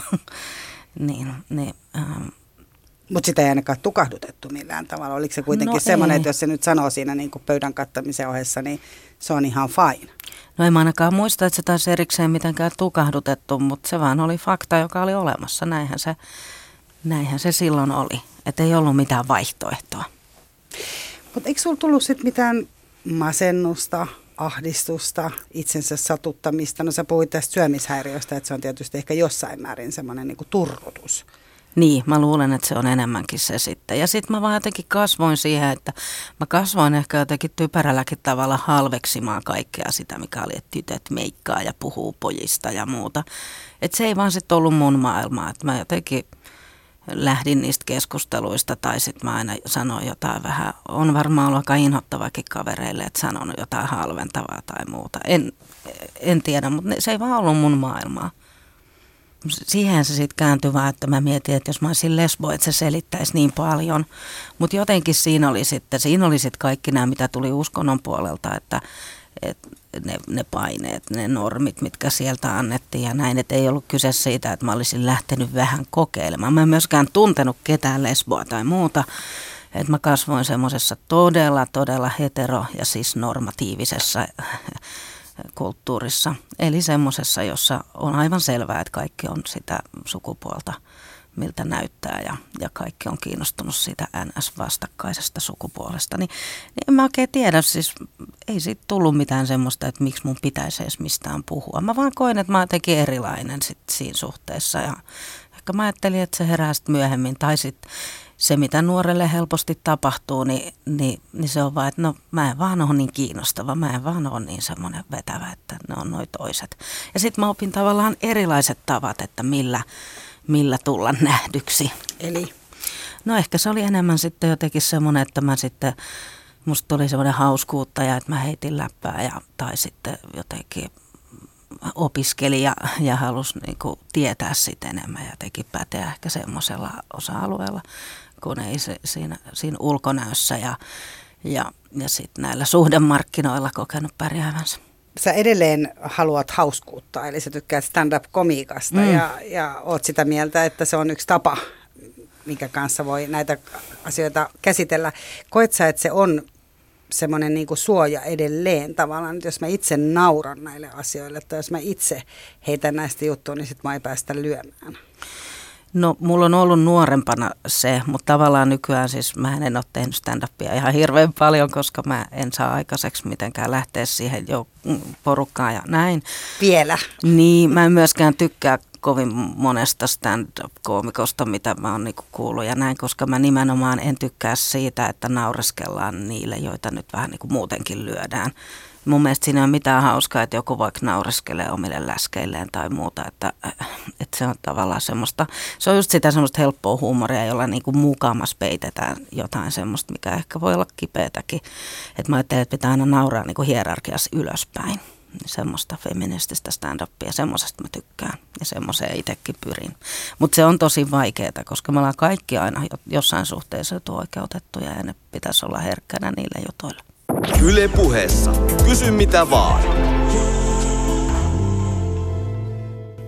niin, niin, ähm, Mutta sitä ei ainakaan tukahdutettu millään tavalla. Oliko se kuitenkin no semmoinen, että jos se nyt sanoo siinä niin kuin pöydän kattamisen ohessa, niin se on ihan fine? No en mä ainakaan muista, että se taisi erikseen mitenkään tukahdutettu, mutta se vaan oli fakta, joka oli olemassa. Näinhän se, näinhän se silloin oli, että ei ollut mitään vaihtoehtoa. Mutta eikö sulla tullut sitten mitään masennusta, ahdistusta, itsensä satuttamista? No sä puhuit tästä syömishäiriöstä, että se on tietysti ehkä jossain määrin semmoinen niin turrutus. Niin, mä luulen, että se on enemmänkin se sitten. Ja sitten mä vaan jotenkin kasvoin siihen, että mä kasvoin ehkä jotenkin typerälläkin tavalla halveksimaan kaikkea sitä, mikä oli, että tytöt meikkaa ja puhuu pojista ja muuta. Että se ei vaan sitten ollut mun maailmaa, että mä jotenkin lähdin niistä keskusteluista tai sitten mä aina sanoin jotain vähän, on varmaan ollut aika inhottavakin kavereille, että sanon jotain halventavaa tai muuta. En, en tiedä, mutta se ei vaan ollut mun maailmaa. Siihen se sitten kääntyi vaan, että mä mietin, että jos mä olisin lesbo, että se selittäisi niin paljon. Mutta jotenkin siinä oli sitten, siinä oli sitten kaikki nämä, mitä tuli uskonnon puolelta, että, että ne, ne paineet, ne normit, mitkä sieltä annettiin ja näin. Että ei ollut kyse siitä, että mä olisin lähtenyt vähän kokeilemaan. Mä en myöskään tuntenut ketään lesboa tai muuta. Että mä kasvoin semmoisessa todella, todella hetero ja siis normatiivisessa kulttuurissa. Eli semmoisessa, jossa on aivan selvää, että kaikki on sitä sukupuolta – miltä näyttää ja, ja kaikki on kiinnostunut siitä NS-vastakkaisesta sukupuolesta, niin, niin en mä oikein tiedä, siis ei siitä tullut mitään semmoista, että miksi mun pitäisi edes mistään puhua. Mä vaan koin, että mä oon jotenkin erilainen sit siinä suhteessa ja ehkä mä ajattelin, että se herää sitten myöhemmin tai sitten se, mitä nuorelle helposti tapahtuu, niin, niin, niin se on vaan, että no mä en vaan ole niin kiinnostava, mä en vaan ole niin semmoinen vetävä, että ne on noin toiset. Ja sitten mä opin tavallaan erilaiset tavat, että millä, millä tulla nähdyksi. Eli? No ehkä se oli enemmän sitten jotenkin semmoinen, että mä sitten, musta tuli semmoinen hauskuuttaja, että mä heitin läppää ja, tai sitten jotenkin opiskeli ja, ja halusi niin kuin tietää sitä enemmän ja teki päteä ehkä semmoisella osa-alueella, kun ei se, siinä, siinä ulkonäössä ja, ja, ja sitten näillä suhdemarkkinoilla kokenut pärjäävänsä sä edelleen haluat hauskuutta, eli sä tykkäät stand-up-komiikasta mm. ja, ja oot sitä mieltä, että se on yksi tapa, minkä kanssa voi näitä asioita käsitellä. Koet sä, että se on semmoinen niin suoja edelleen tavallaan, että jos mä itse nauran näille asioille tai jos mä itse heitän näistä juttuja, niin sit mä ei päästä lyömään. No mulla on ollut nuorempana se, mutta tavallaan nykyään siis mä en ole tehnyt stand-upia ihan hirveän paljon, koska mä en saa aikaiseksi mitenkään lähteä siihen jo porukkaan ja näin. Vielä. Niin, mä en myöskään tykkää kovin monesta stand-up-koomikosta, mitä mä oon niinku kuullut ja näin, koska mä nimenomaan en tykkää siitä, että naureskellaan niille, joita nyt vähän niinku muutenkin lyödään mun mielestä siinä ei ole mitään hauskaa, että joku vaikka naureskelee omille läskeilleen tai muuta, että, että se on tavallaan semmoista, se on just sitä semmoista helppoa huumoria, jolla niin kuin mukamas peitetään jotain semmoista, mikä ehkä voi olla kipeätäkin. Että mä ajattelen, että pitää aina nauraa niin kuin hierarkiassa ylöspäin. Semmoista feminististä stand-upia, semmoisesta mä tykkään ja semmoiseen itsekin pyrin. Mutta se on tosi vaikeaa, koska me ollaan kaikki aina jossain suhteessa oikeutettuja ja ne pitäisi olla herkkänä niille jutuille. Yle puheessa. Kysy mitä vaan.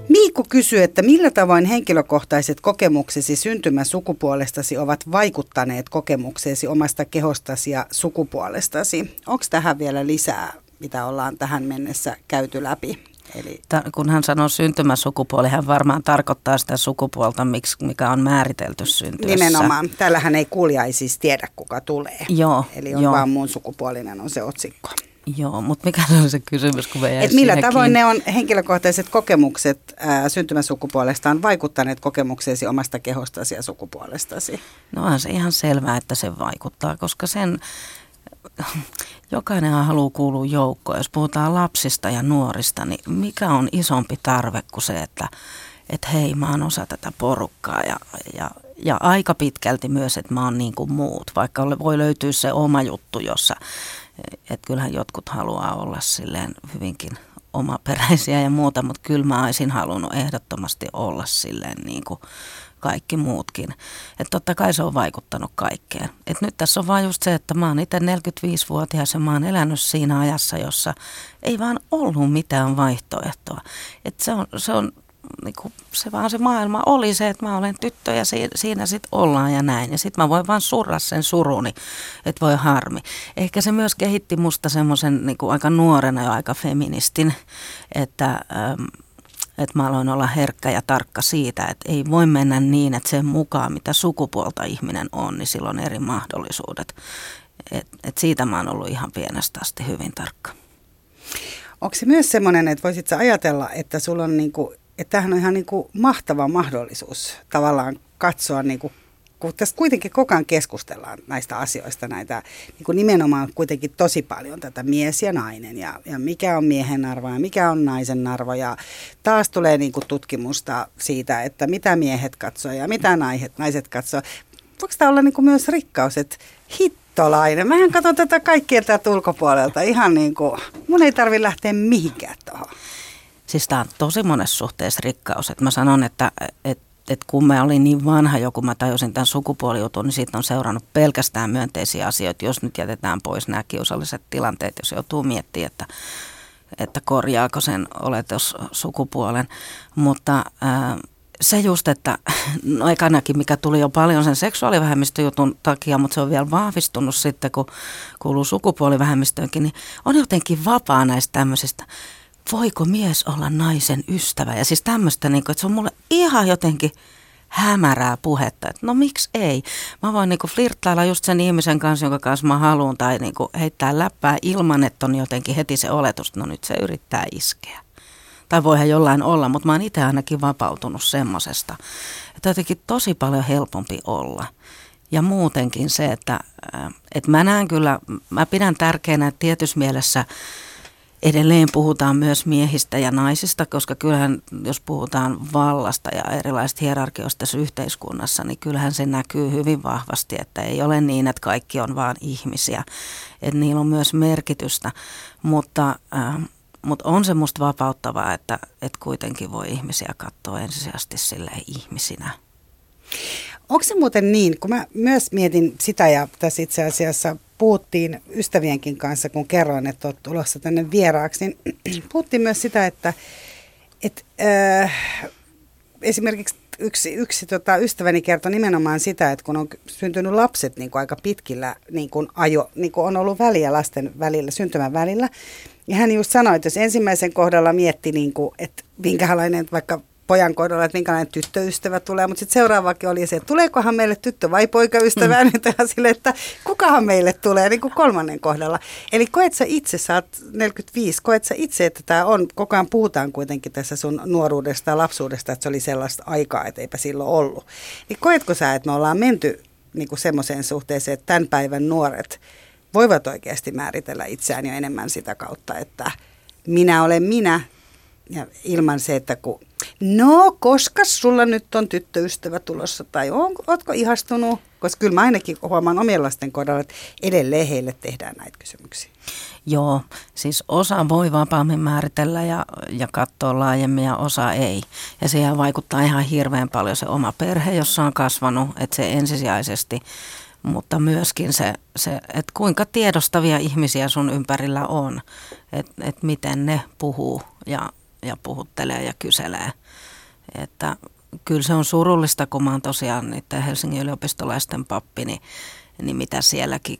Miikku kysyy, että millä tavoin henkilökohtaiset kokemuksesi syntymäsukupuolestasi ovat vaikuttaneet kokemukseesi omasta kehostasi ja sukupuolestasi? Onko tähän vielä lisää, mitä ollaan tähän mennessä käyty läpi? Eli... Kun hän sanoo syntymäsukupuoli, hän varmaan tarkoittaa sitä sukupuolta, mikä on määritelty syntyessä. Nimenomaan. Tällähän ei kuulija ei siis tiedä, kuka tulee. Joo, Eli on joo. vaan muun sukupuolinen on se otsikko. Joo, mutta mikä se on se kysymys, kun me Et millä tavoin ne on henkilökohtaiset kokemukset ää, syntymäsukupuolestaan vaikuttaneet kokemukseesi omasta kehostasi ja sukupuolestasi? No on se ihan selvää, että se vaikuttaa, koska sen jokainen haluaa kuulua joukkoon. Jos puhutaan lapsista ja nuorista, niin mikä on isompi tarve kuin se, että, että hei, mä oon osa tätä porukkaa ja, ja, ja aika pitkälti myös, että mä oon niin kuin muut, vaikka voi löytyä se oma juttu, jossa, että kyllähän jotkut haluaa olla silleen hyvinkin omaperäisiä ja muuta, mutta kyllä mä olisin halunnut ehdottomasti olla silleen niin kuin kaikki muutkin. Että totta kai se on vaikuttanut kaikkeen. Et nyt tässä on vaan just se, että mä oon itse 45-vuotias ja mä oon elänyt siinä ajassa, jossa ei vaan ollut mitään vaihtoehtoa. Että se on, se on niin kuin, se vaan se maailma oli se, että mä olen tyttö ja siinä, siinä sitten ollaan ja näin. Ja sitten mä voin vaan surra sen suruni, että voi harmi. Ehkä se myös kehitti musta semmoisen niin aika nuorena jo aika feministin, että... Ähm, että mä aloin olla herkkä ja tarkka siitä, että ei voi mennä niin, että sen mukaan, mitä sukupuolta ihminen on, niin silloin eri mahdollisuudet. Et, et siitä mä oon ollut ihan pienestä asti hyvin tarkka. Onko se myös semmoinen, että voisit ajatella, että sulla on niinku, että tämähän on ihan niinku mahtava mahdollisuus tavallaan katsoa niinku kun tästä kuitenkin koko ajan keskustellaan näistä asioista, näitä niin kuin nimenomaan kuitenkin tosi paljon tätä mies ja nainen ja, ja mikä on miehen arvo ja mikä on naisen arvo ja taas tulee niin kuin tutkimusta siitä, että mitä miehet katsoo ja mitä naiset, naiset katsoo. Voiko tämä olla niin kuin myös rikkaus, että hittolainen, mähän katson tätä kaikkea täältä ulkopuolelta ihan niin kuin, mun ei tarvi lähteä mihinkään tuohon. Siis tämä on tosi monessa suhteessa rikkaus. Että mä sanon, että, että että kun mä olin niin vanha jo, kun mä tajusin tämän sukupuolijutun, niin siitä on seurannut pelkästään myönteisiä asioita, jos nyt jätetään pois nämä kiusalliset tilanteet, jos joutuu miettimään, että, että korjaako sen oletus sukupuolen. Mutta ää, se just, että no aikanakin, mikä tuli jo paljon sen seksuaalivähemmistöjutun takia, mutta se on vielä vahvistunut sitten, kun kuuluu sukupuolivähemmistöönkin, niin on jotenkin vapaa näistä tämmöisistä voiko mies olla naisen ystävä? Ja siis tämmöistä, niin kuin, että se on mulle ihan jotenkin hämärää puhetta, että no miksi ei. Mä voin niin flirttailla just sen ihmisen kanssa, jonka kanssa mä haluan, tai niin heittää läppää ilman, että on jotenkin heti se oletus, että no nyt se yrittää iskeä. Tai voihan jollain olla, mutta mä oon itse ainakin vapautunut semmosesta. Että jotenkin tosi paljon helpompi olla. Ja muutenkin se, että, että mä näen kyllä, mä pidän tärkeänä että tietyssä mielessä – edelleen puhutaan myös miehistä ja naisista, koska kyllähän jos puhutaan vallasta ja erilaisista hierarkioista tässä yhteiskunnassa, niin kyllähän se näkyy hyvin vahvasti, että ei ole niin, että kaikki on vain ihmisiä, että niillä on myös merkitystä, mutta, äh, mutta on se musta vapauttavaa, että, että kuitenkin voi ihmisiä katsoa ensisijaisesti sille ihmisinä. Onko se muuten niin, kun mä myös mietin sitä ja tässä itse asiassa puhuttiin ystävienkin kanssa, kun kerroin, että olet tulossa tänne vieraaksi, niin puhuttiin myös sitä, että, että äh, esimerkiksi yksi, yksi tota, ystäväni kertoi nimenomaan sitä, että kun on syntynyt lapset niin kuin aika pitkillä niin kuin ajo, niin kuin on ollut väliä lasten välillä, syntymän välillä, ja hän just sanoi, että jos ensimmäisen kohdalla mietti, niin kuin, että minkälainen vaikka pojan kohdalla, että minkälainen tyttöystävä tulee, mutta sitten seuraavakin oli se, että tuleekohan meille tyttö vai poikaystävä, mm. nyt sille, että kukahan meille tulee niin kuin kolmannen kohdalla. Eli koet sä itse, sä oot 45, koet sä itse, että tämä on, koko ajan puhutaan kuitenkin tässä sun nuoruudesta ja lapsuudesta, että se oli sellaista aikaa, että eipä silloin ollut. Niin koetko sä, että me ollaan menty niin kuin semmoiseen suhteeseen, että tämän päivän nuoret voivat oikeasti määritellä itseään jo enemmän sitä kautta, että minä olen minä, ja ilman se, että kun, no koska sulla nyt on tyttöystävä tulossa tai on, ootko ihastunut? Koska kyllä mä ainakin huomaan omien lasten kohdalla, että edelleen heille tehdään näitä kysymyksiä. Joo, siis osa voi vapaammin määritellä ja, ja katsoa laajemmin ja osa ei. Ja siihen vaikuttaa ihan hirveän paljon se oma perhe, jossa on kasvanut, että se ensisijaisesti mutta myöskin se, se että kuinka tiedostavia ihmisiä sun ympärillä on, että että miten ne puhuu ja ja puhuttelee ja kyselee. Että kyllä se on surullista, kun mä oon tosiaan niiden Helsingin yliopistolaisten pappi, niin, niin mitä sielläkin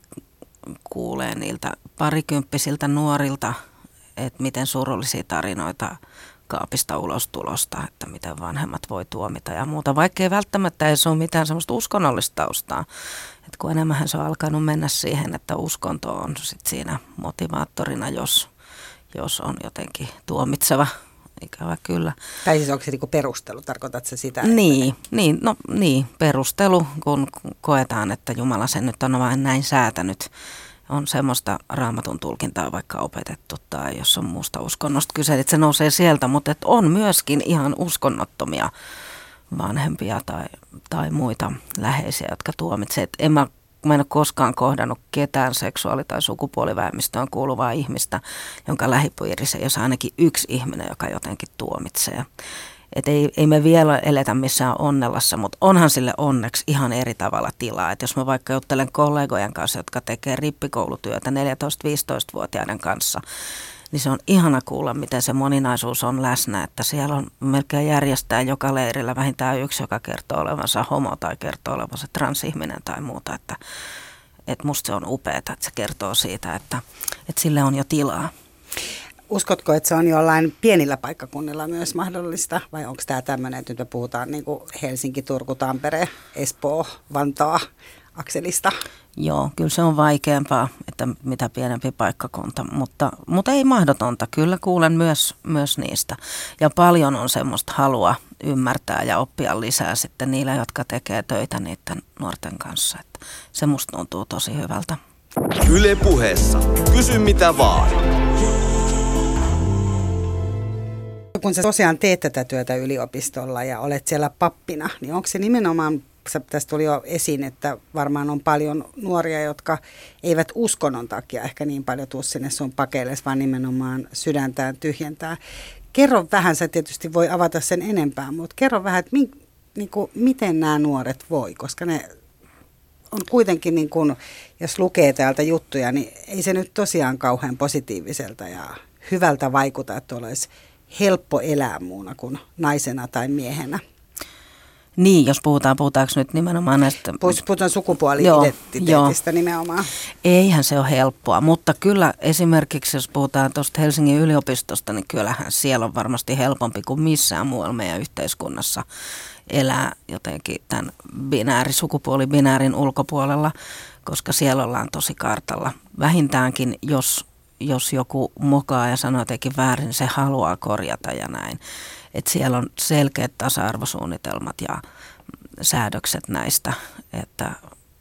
kuulee niiltä parikymppisiltä nuorilta, että miten surullisia tarinoita kaapista ulos tulosta, että miten vanhemmat voi tuomita ja muuta, vaikka ei välttämättä edes ole mitään semmoista uskonnollista taustaa. että kun enemmän se on alkanut mennä siihen, että uskonto on sit siinä motivaattorina, jos, jos on jotenkin tuomitseva ikävä kyllä. Tai siis onko se niinku perustelu, tarkoitatko sitä? Niin, että... niin, no, niin, perustelu, kun koetaan, että Jumala sen nyt on vain näin säätänyt. on semmoista raamatun tulkintaa vaikka opetettu tai jos on muusta uskonnosta kyse, että se nousee sieltä, mutta että on myöskin ihan uskonnottomia vanhempia tai, tai muita läheisiä, jotka tuomitsevat. En mä, mä en ole koskaan kohdannut ketään seksuaali- tai sukupuolivähemmistöön kuuluvaa ihmistä, jonka lähipiirissä jos ainakin yksi ihminen, joka jotenkin tuomitsee. Et ei, ei me vielä eletä missään onnellassa, mutta onhan sille onneksi ihan eri tavalla tilaa. Et jos mä vaikka juttelen kollegojen kanssa, jotka tekee rippikoulutyötä 14-15-vuotiaiden kanssa, niin se on ihana kuulla, miten se moninaisuus on läsnä, että siellä on melkein järjestää joka leirillä vähintään yksi, joka kertoo olevansa homo tai kertoo olevansa transihminen tai muuta, että, että musta se on upeaa, että se kertoo siitä, että, että sille on jo tilaa. Uskotko, että se on jollain pienillä paikkakunnilla myös mahdollista vai onko tämä tämmöinen, että nyt me puhutaan niin Helsinki, Turku, Tampere, Espoo, Vantaa akselista? Joo, kyllä se on vaikeampaa, että mitä pienempi paikkakunta, mutta, mutta ei mahdotonta. Kyllä kuulen myös, myös niistä. Ja paljon on semmoista halua ymmärtää ja oppia lisää sitten niillä, jotka tekee töitä niiden nuorten kanssa. Että se musta tuntuu tosi hyvältä. Yle puheessa. Kysy mitä vaan. Kun sä tosiaan teet tätä työtä yliopistolla ja olet siellä pappina, niin onko se nimenomaan tästä tuli jo esiin, että varmaan on paljon nuoria, jotka eivät uskonnon takia ehkä niin paljon tuu sinne sun pakeille, vaan nimenomaan sydäntään tyhjentää. Kerro vähän, sä tietysti voi avata sen enempää, mutta kerro vähän, että mi, niin kuin, miten nämä nuoret voi, koska ne on kuitenkin, niin kuin, jos lukee täältä juttuja, niin ei se nyt tosiaan kauhean positiiviselta ja hyvältä vaikuta, että olisi helppo elää muuna kuin naisena tai miehenä. Niin, jos puhutaan, puhutaanko nyt nimenomaan näistä... Puhutaan sukupuoli-identiteetistä nimenomaan. Eihän se ole helppoa, mutta kyllä esimerkiksi jos puhutaan tuosta Helsingin yliopistosta, niin kyllähän siellä on varmasti helpompi kuin missään muualla meidän yhteiskunnassa elää jotenkin tämän binääri, sukupuoli-binäärin ulkopuolella, koska siellä ollaan tosi kartalla. Vähintäänkin, jos, jos joku mokaa ja sanoo jotenkin väärin, se haluaa korjata ja näin että siellä on selkeät tasa-arvosuunnitelmat ja säädökset näistä, että,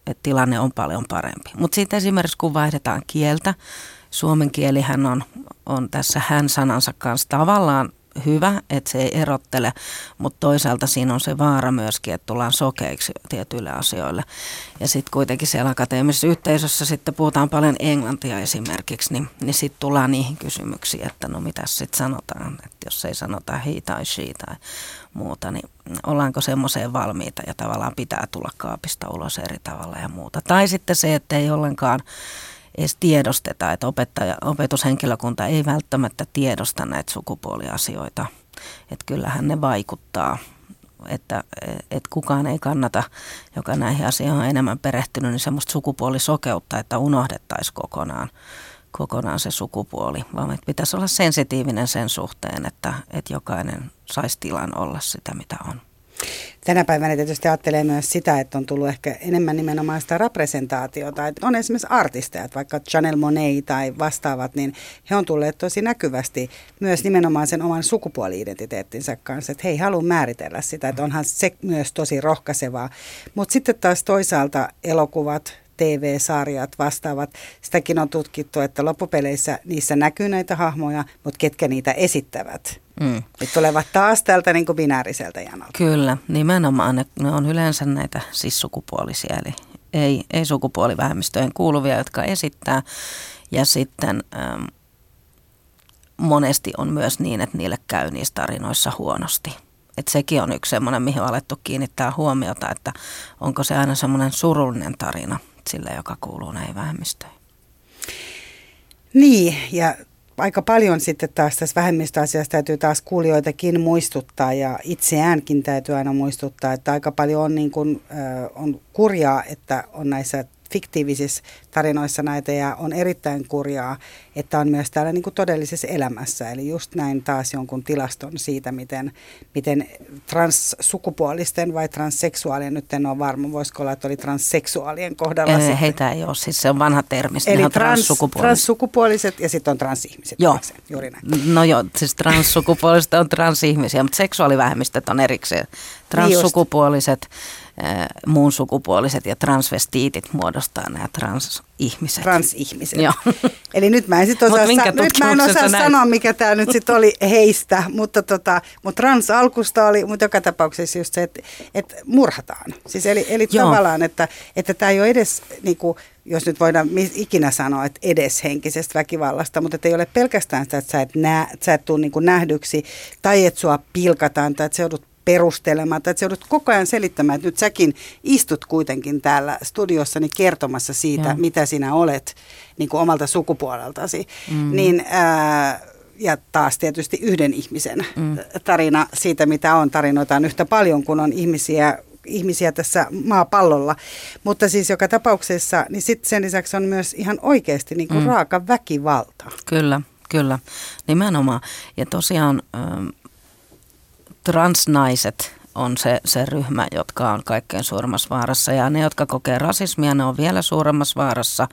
että tilanne on paljon parempi. Mutta sitten esimerkiksi kun vaihdetaan kieltä, suomen kielihän on, on tässä hän-sanansa kanssa tavallaan hyvä, että se ei erottele, mutta toisaalta siinä on se vaara myöskin, että tullaan sokeiksi tietyille asioille. Ja sitten kuitenkin siellä akateemisessa yhteisössä sitten puhutaan paljon englantia esimerkiksi, niin, niin sitten tullaan niihin kysymyksiin, että no mitä sitten sanotaan, että jos ei sanota he tai she tai muuta, niin ollaanko semmoiseen valmiita ja tavallaan pitää tulla kaapista ulos eri tavalla ja muuta. Tai sitten se, että ei ollenkaan edes tiedosteta, että opettaja, opetushenkilökunta ei välttämättä tiedosta näitä sukupuoliasioita. Että kyllähän ne vaikuttaa, että, että kukaan ei kannata, joka näihin asioihin on enemmän perehtynyt, niin semmoista sukupuolisokeutta, että unohdettaisiin kokonaan, kokonaan se sukupuoli, vaan että pitäisi olla sensitiivinen sen suhteen, että, että jokainen saisi tilan olla sitä, mitä on. Tänä päivänä tietysti ajattelee myös sitä, että on tullut ehkä enemmän nimenomaan sitä representaatiota. Että on esimerkiksi artisteja, vaikka Chanel Monet tai vastaavat, niin he on tulleet tosi näkyvästi myös nimenomaan sen oman sukupuoli-identiteettinsä kanssa. Että he ei halua määritellä sitä, että onhan se myös tosi rohkaisevaa. Mutta sitten taas toisaalta elokuvat, TV-sarjat, vastaavat. Sitäkin on tutkittu, että loppupeleissä niissä näkyy näitä hahmoja, mutta ketkä niitä esittävät. Mm. Nyt tulevat taas tältä niin kuin binääriseltä janalta. Kyllä, nimenomaan. Ne, ne on yleensä näitä siis sukupuolisia, eli ei, ei sukupuolivähemmistöjen kuuluvia, jotka esittää. Ja sitten ähm, monesti on myös niin, että niille käy niissä tarinoissa huonosti. Et sekin on yksi semmoinen, mihin on alettu kiinnittää huomiota, että onko se aina semmoinen surullinen tarina sille, joka kuuluu näihin vähemmistöihin. Niin, ja aika paljon sitten taas tässä vähemmistöasiassa täytyy taas kuulijoitakin muistuttaa ja itseäänkin täytyy aina muistuttaa, että aika paljon on, niin kuin, on kurjaa, että on näissä fiktiivisissä tarinoissa näitä ja on erittäin kurjaa, että on myös täällä niin kuin todellisessa elämässä. Eli just näin taas jonkun tilaston siitä, miten, miten transsukupuolisten vai transseksuaalien, nyt en ole varma, voisiko olla, että oli transseksuaalien kohdalla. Ei, heitä ei ole, siis se on vanha termi. Eli trans, transsukupuoliset. transsukupuoliset ja sitten on transihmiset. Joo. Juuri näin. No joo, siis transsukupuoliset on transihmisiä, mutta seksuaalivähemmistöt on erikseen. Niin transsukupuoliset muun sukupuoliset ja transvestiitit muodostaa nämä transihmiset. Transihmiset. Joo. Eli nyt mä en, sit osaa, sa- nyt mä en osaa sanoa, mikä tämä nyt sitten oli heistä, mutta tota, mut trans alkusta oli, mutta joka tapauksessa just se, että et murhataan. Siis eli, eli Joo. tavallaan, että että tämä ei ole edes, niinku, jos nyt voidaan ikinä sanoa, että edes henkisestä väkivallasta, mutta että ei ole pelkästään sitä, että sä et, nää, sä et tule niinku nähdyksi tai että sua pilkataan tai että sä joudut perustelemaan, tai että sä joudut koko ajan selittämään, että nyt säkin istut kuitenkin täällä studiossani kertomassa siitä, Joo. mitä sinä olet niin kuin omalta sukupuoleltasi. Mm. Niin, ää, ja taas tietysti yhden ihmisen mm. tarina siitä, mitä on. Tarinoita on yhtä paljon kuin on ihmisiä, ihmisiä tässä maapallolla. Mutta siis joka tapauksessa, niin sitten sen lisäksi on myös ihan oikeasti niin kuin mm. raaka väkivalta. Kyllä, kyllä, nimenomaan. Ja tosiaan ähm, transnaiset on se, se ryhmä, jotka on kaikkein suurimmassa vaarassa. Ja ne, jotka kokee rasismia, ne on vielä suuremmassa vaarassa.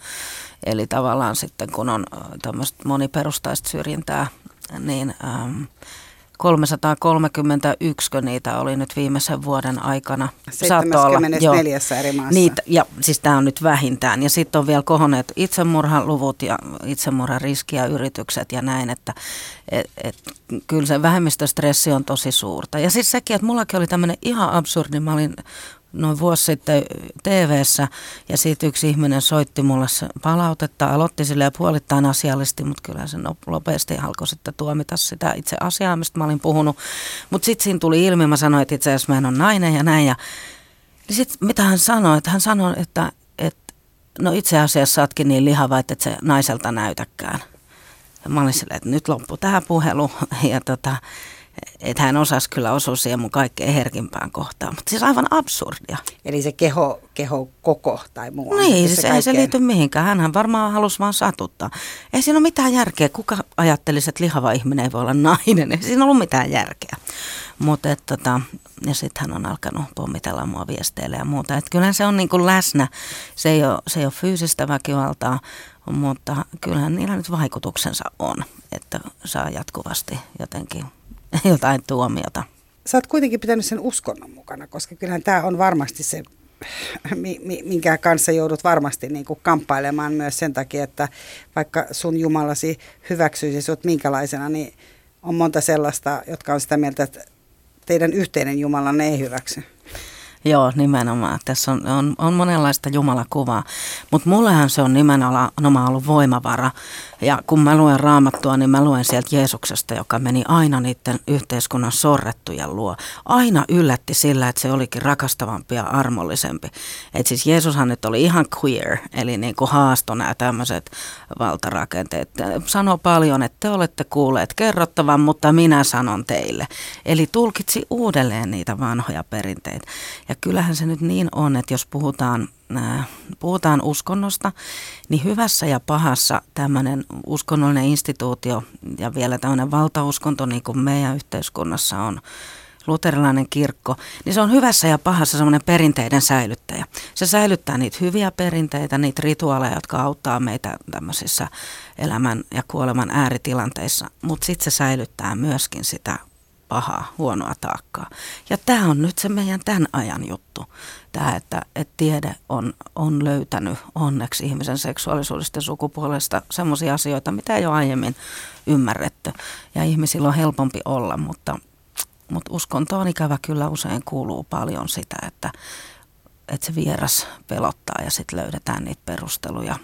Eli tavallaan sitten, kun on äh, tämmöistä moniperustaista syrjintää, niin ähm, 331 kun niitä oli nyt viimeisen vuoden aikana. Saattoi olla, 74 eri maassa. Niitä, ja siis tämä on nyt vähintään. Ja sitten on vielä kohonneet itsemurhaluvut ja itsemurhariski ja yritykset ja näin, että et, et, kyllä se vähemmistöstressi on tosi suurta. Ja siis sekin, että mullakin oli tämmöinen ihan absurdi, mä olin noin vuosi sitten tv ja siitä yksi ihminen soitti mulle palautetta, aloitti sille puolittain asiallisesti, mutta kyllä se nop- nopeasti alkoi sitten tuomita sitä itse asiaa, mistä mä olin puhunut. Mutta sitten siinä tuli ilmi, mä sanoin, että itse asiassa mä en ole nainen ja näin. Ja niin sitten mitä hän sanoi, että hän sanoi, että, että no itse asiassa sä niin lihava, että et se naiselta näytäkään. Ja mä olin silleen, että nyt loppu tähän puhelu ja tota, että hän osasi kyllä osua siihen mun kaikkein herkimpään kohtaan. Mutta siis aivan absurdia. Eli se keho, keho koko tai muu. Niin, se siis ei se kaikkein- liity mihinkään. Hänhän varmaan halusi vaan satuttaa. Ei siinä ole mitään järkeä. Kuka ajattelisi, että lihava ihminen ei voi olla nainen? Ei siinä ollut mitään järkeä. Mutta tota, ja sitten hän on alkanut pommitella mua viesteillä ja muuta. Et kyllähän se on niin kuin läsnä. Se ei, ole, se ei ole fyysistä väkivaltaa, mutta kyllähän niillä nyt vaikutuksensa on, että saa jatkuvasti jotenkin jotain tuomiota. Sä oot kuitenkin pitänyt sen uskonnon mukana, koska kyllähän tämä on varmasti se, mi- mi- minkä kanssa joudut varmasti niin kuin kamppailemaan myös sen takia, että vaikka sun Jumalasi hyväksyisi sut minkälaisena, niin on monta sellaista, jotka on sitä mieltä, että teidän yhteinen Jumalanne ei hyväksy. Joo, nimenomaan. Tässä on, on, on monenlaista jumalakuvaa, mutta mullehan se on nimenomaan ollut voimavara. Ja kun mä luen raamattua, niin mä luen sieltä Jeesuksesta, joka meni aina niiden yhteiskunnan sorrettujen luo. Aina yllätti sillä, että se olikin rakastavampi ja armollisempi. Et siis Jeesushan nyt oli ihan queer, eli niin kuin haasto nämä tämmöiset valtarakenteet. Sano paljon, että te olette kuulleet kerrottavan, mutta minä sanon teille. Eli tulkitsi uudelleen niitä vanhoja perinteitä. Ja kyllähän se nyt niin on, että jos puhutaan, puhutaan uskonnosta, niin hyvässä ja pahassa tämmöinen uskonnollinen instituutio ja vielä tämmöinen valtauskonto, niin kuin meidän yhteiskunnassa on, luterilainen kirkko, niin se on hyvässä ja pahassa semmoinen perinteiden säilyttäjä. Se säilyttää niitä hyviä perinteitä, niitä rituaaleja, jotka auttaa meitä tämmöisissä elämän ja kuoleman ääritilanteissa, mutta sitten se säilyttää myöskin sitä pahaa, huonoa taakkaa. Ja tämä on nyt se meidän tämän ajan juttu. Tämä, että, että tiede on, on löytänyt onneksi ihmisen seksuaalisuudesta ja sukupuolesta sellaisia asioita, mitä ei ole aiemmin ymmärretty. Ja ihmisillä on helpompi olla, mutta, mutta uskontoon ikävä kyllä usein kuuluu paljon sitä, että, että se vieras pelottaa ja sitten löydetään niitä perusteluja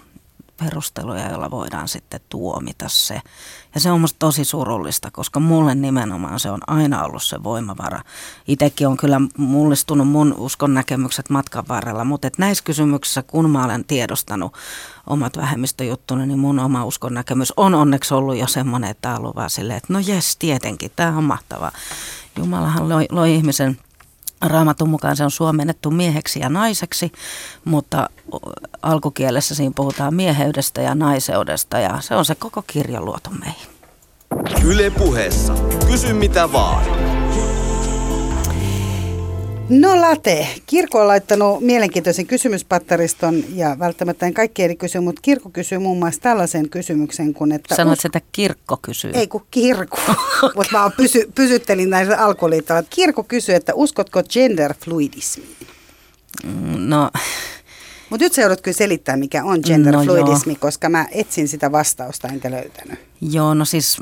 perusteluja, joilla voidaan sitten tuomita se. Ja se on musta tosi surullista, koska mulle nimenomaan se on aina ollut se voimavara. Itekin on kyllä mullistunut mun uskon näkemykset matkan varrella, mutta et näissä kysymyksissä, kun mä olen tiedostanut omat vähemmistöjuttuni, niin mun oma uskon näkemys on onneksi ollut jo semmoinen, että on ollut vaan silleen, että no jes, tietenkin, tämä on mahtavaa. Jumalahan loi, loi ihmisen Raamatun mukaan se on suomennettu mieheksi ja naiseksi, mutta alkukielessä siinä puhutaan mieheydestä ja naiseudesta ja se on se koko kirja luotu meihin. Yle puheessa. Kysy mitä vaan. No Late, kirkko on laittanut mielenkiintoisen kysymyspattariston ja välttämättä en kaikki eri kysy, mutta kirkko kysyy muun muassa tällaisen kysymyksen kuin, että... Sanoit, että kirkko kysyy. Ei kun kirkko, mutta mä pysy, pysyttelin näissä alkuliittoilla. Kirkko kysyy, että uskotko genderfluidismiin? No Mutta nyt sä joudut kyllä selittää, mikä on genderfluidismi, no koska mä etsin sitä vastausta enkä löytänyt. Joo, no siis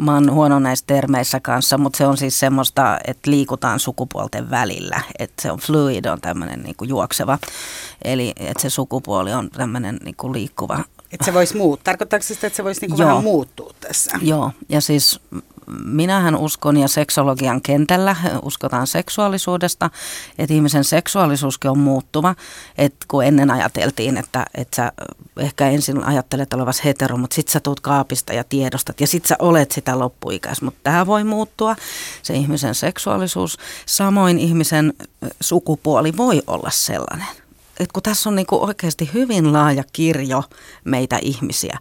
mä oon huono näissä termeissä kanssa, mutta se on siis semmoista, että liikutaan sukupuolten välillä. Että se on fluid, on tämmöinen niinku juokseva. Eli että se sukupuoli on tämmöinen niinku liikkuva. Että se voisi muuttua. Tarkoittaako se sitä, että se voisi niinku vähän muuttua tässä? Joo, ja siis minähän uskon ja seksologian kentällä uskotaan seksuaalisuudesta, että ihmisen seksuaalisuuskin on muuttuva. Että kun ennen ajateltiin, että, että sä ehkä ensin ajattelet olevas hetero, mutta sit sä tuut kaapista ja tiedostat ja sit sä olet sitä loppuikäis. Mutta tämä voi muuttua, se ihmisen seksuaalisuus. Samoin ihmisen sukupuoli voi olla sellainen. Et kun tässä on niinku oikeasti hyvin laaja kirjo meitä ihmisiä,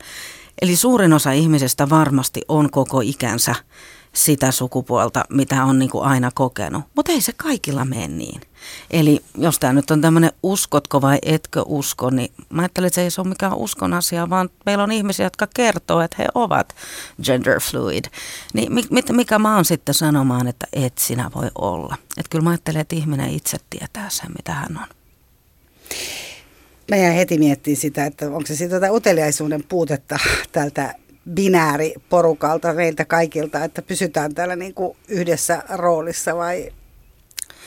Eli suurin osa ihmisistä varmasti on koko ikänsä sitä sukupuolta, mitä on niin kuin aina kokenut. Mutta ei se kaikilla mene niin. Eli jos tämä nyt on tämmöinen uskotko vai etkö usko, niin mä ajattelen, että se ei ole mikään uskon asia, vaan meillä on ihmisiä, jotka kertoo, että he ovat gender fluid. Niin mikä mä oon sitten sanomaan, että et sinä voi olla. Että kyllä mä ajattelen, että ihminen itse tietää sen, mitä hän on. Mä jäin heti miettimään sitä, että onko se sitä uteliaisuuden puutetta tältä binääriporukalta, meiltä kaikilta, että pysytään täällä niin kuin yhdessä roolissa vai,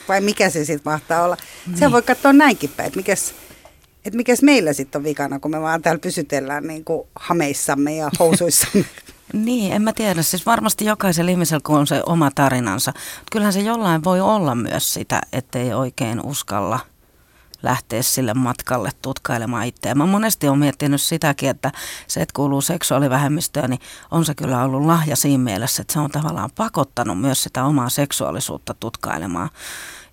vai mikä se sitten mahtaa olla. Niin. Se voi katsoa näinkin päin, että mikäs, että mikäs meillä sitten on vikana, kun me vaan täällä pysytellään niin kuin hameissamme ja housuissamme. Niin, en mä tiedä. Siis varmasti jokaisella ihmisellä, kun on se oma tarinansa. Kyllähän se jollain voi olla myös sitä, ettei oikein uskalla – lähteä sille matkalle tutkailemaan itseä. Mä monesti olen miettinyt sitäkin, että se, että kuuluu seksuaalivähemmistöön, niin on se kyllä ollut lahja siinä mielessä, että se on tavallaan pakottanut myös sitä omaa seksuaalisuutta tutkailemaan.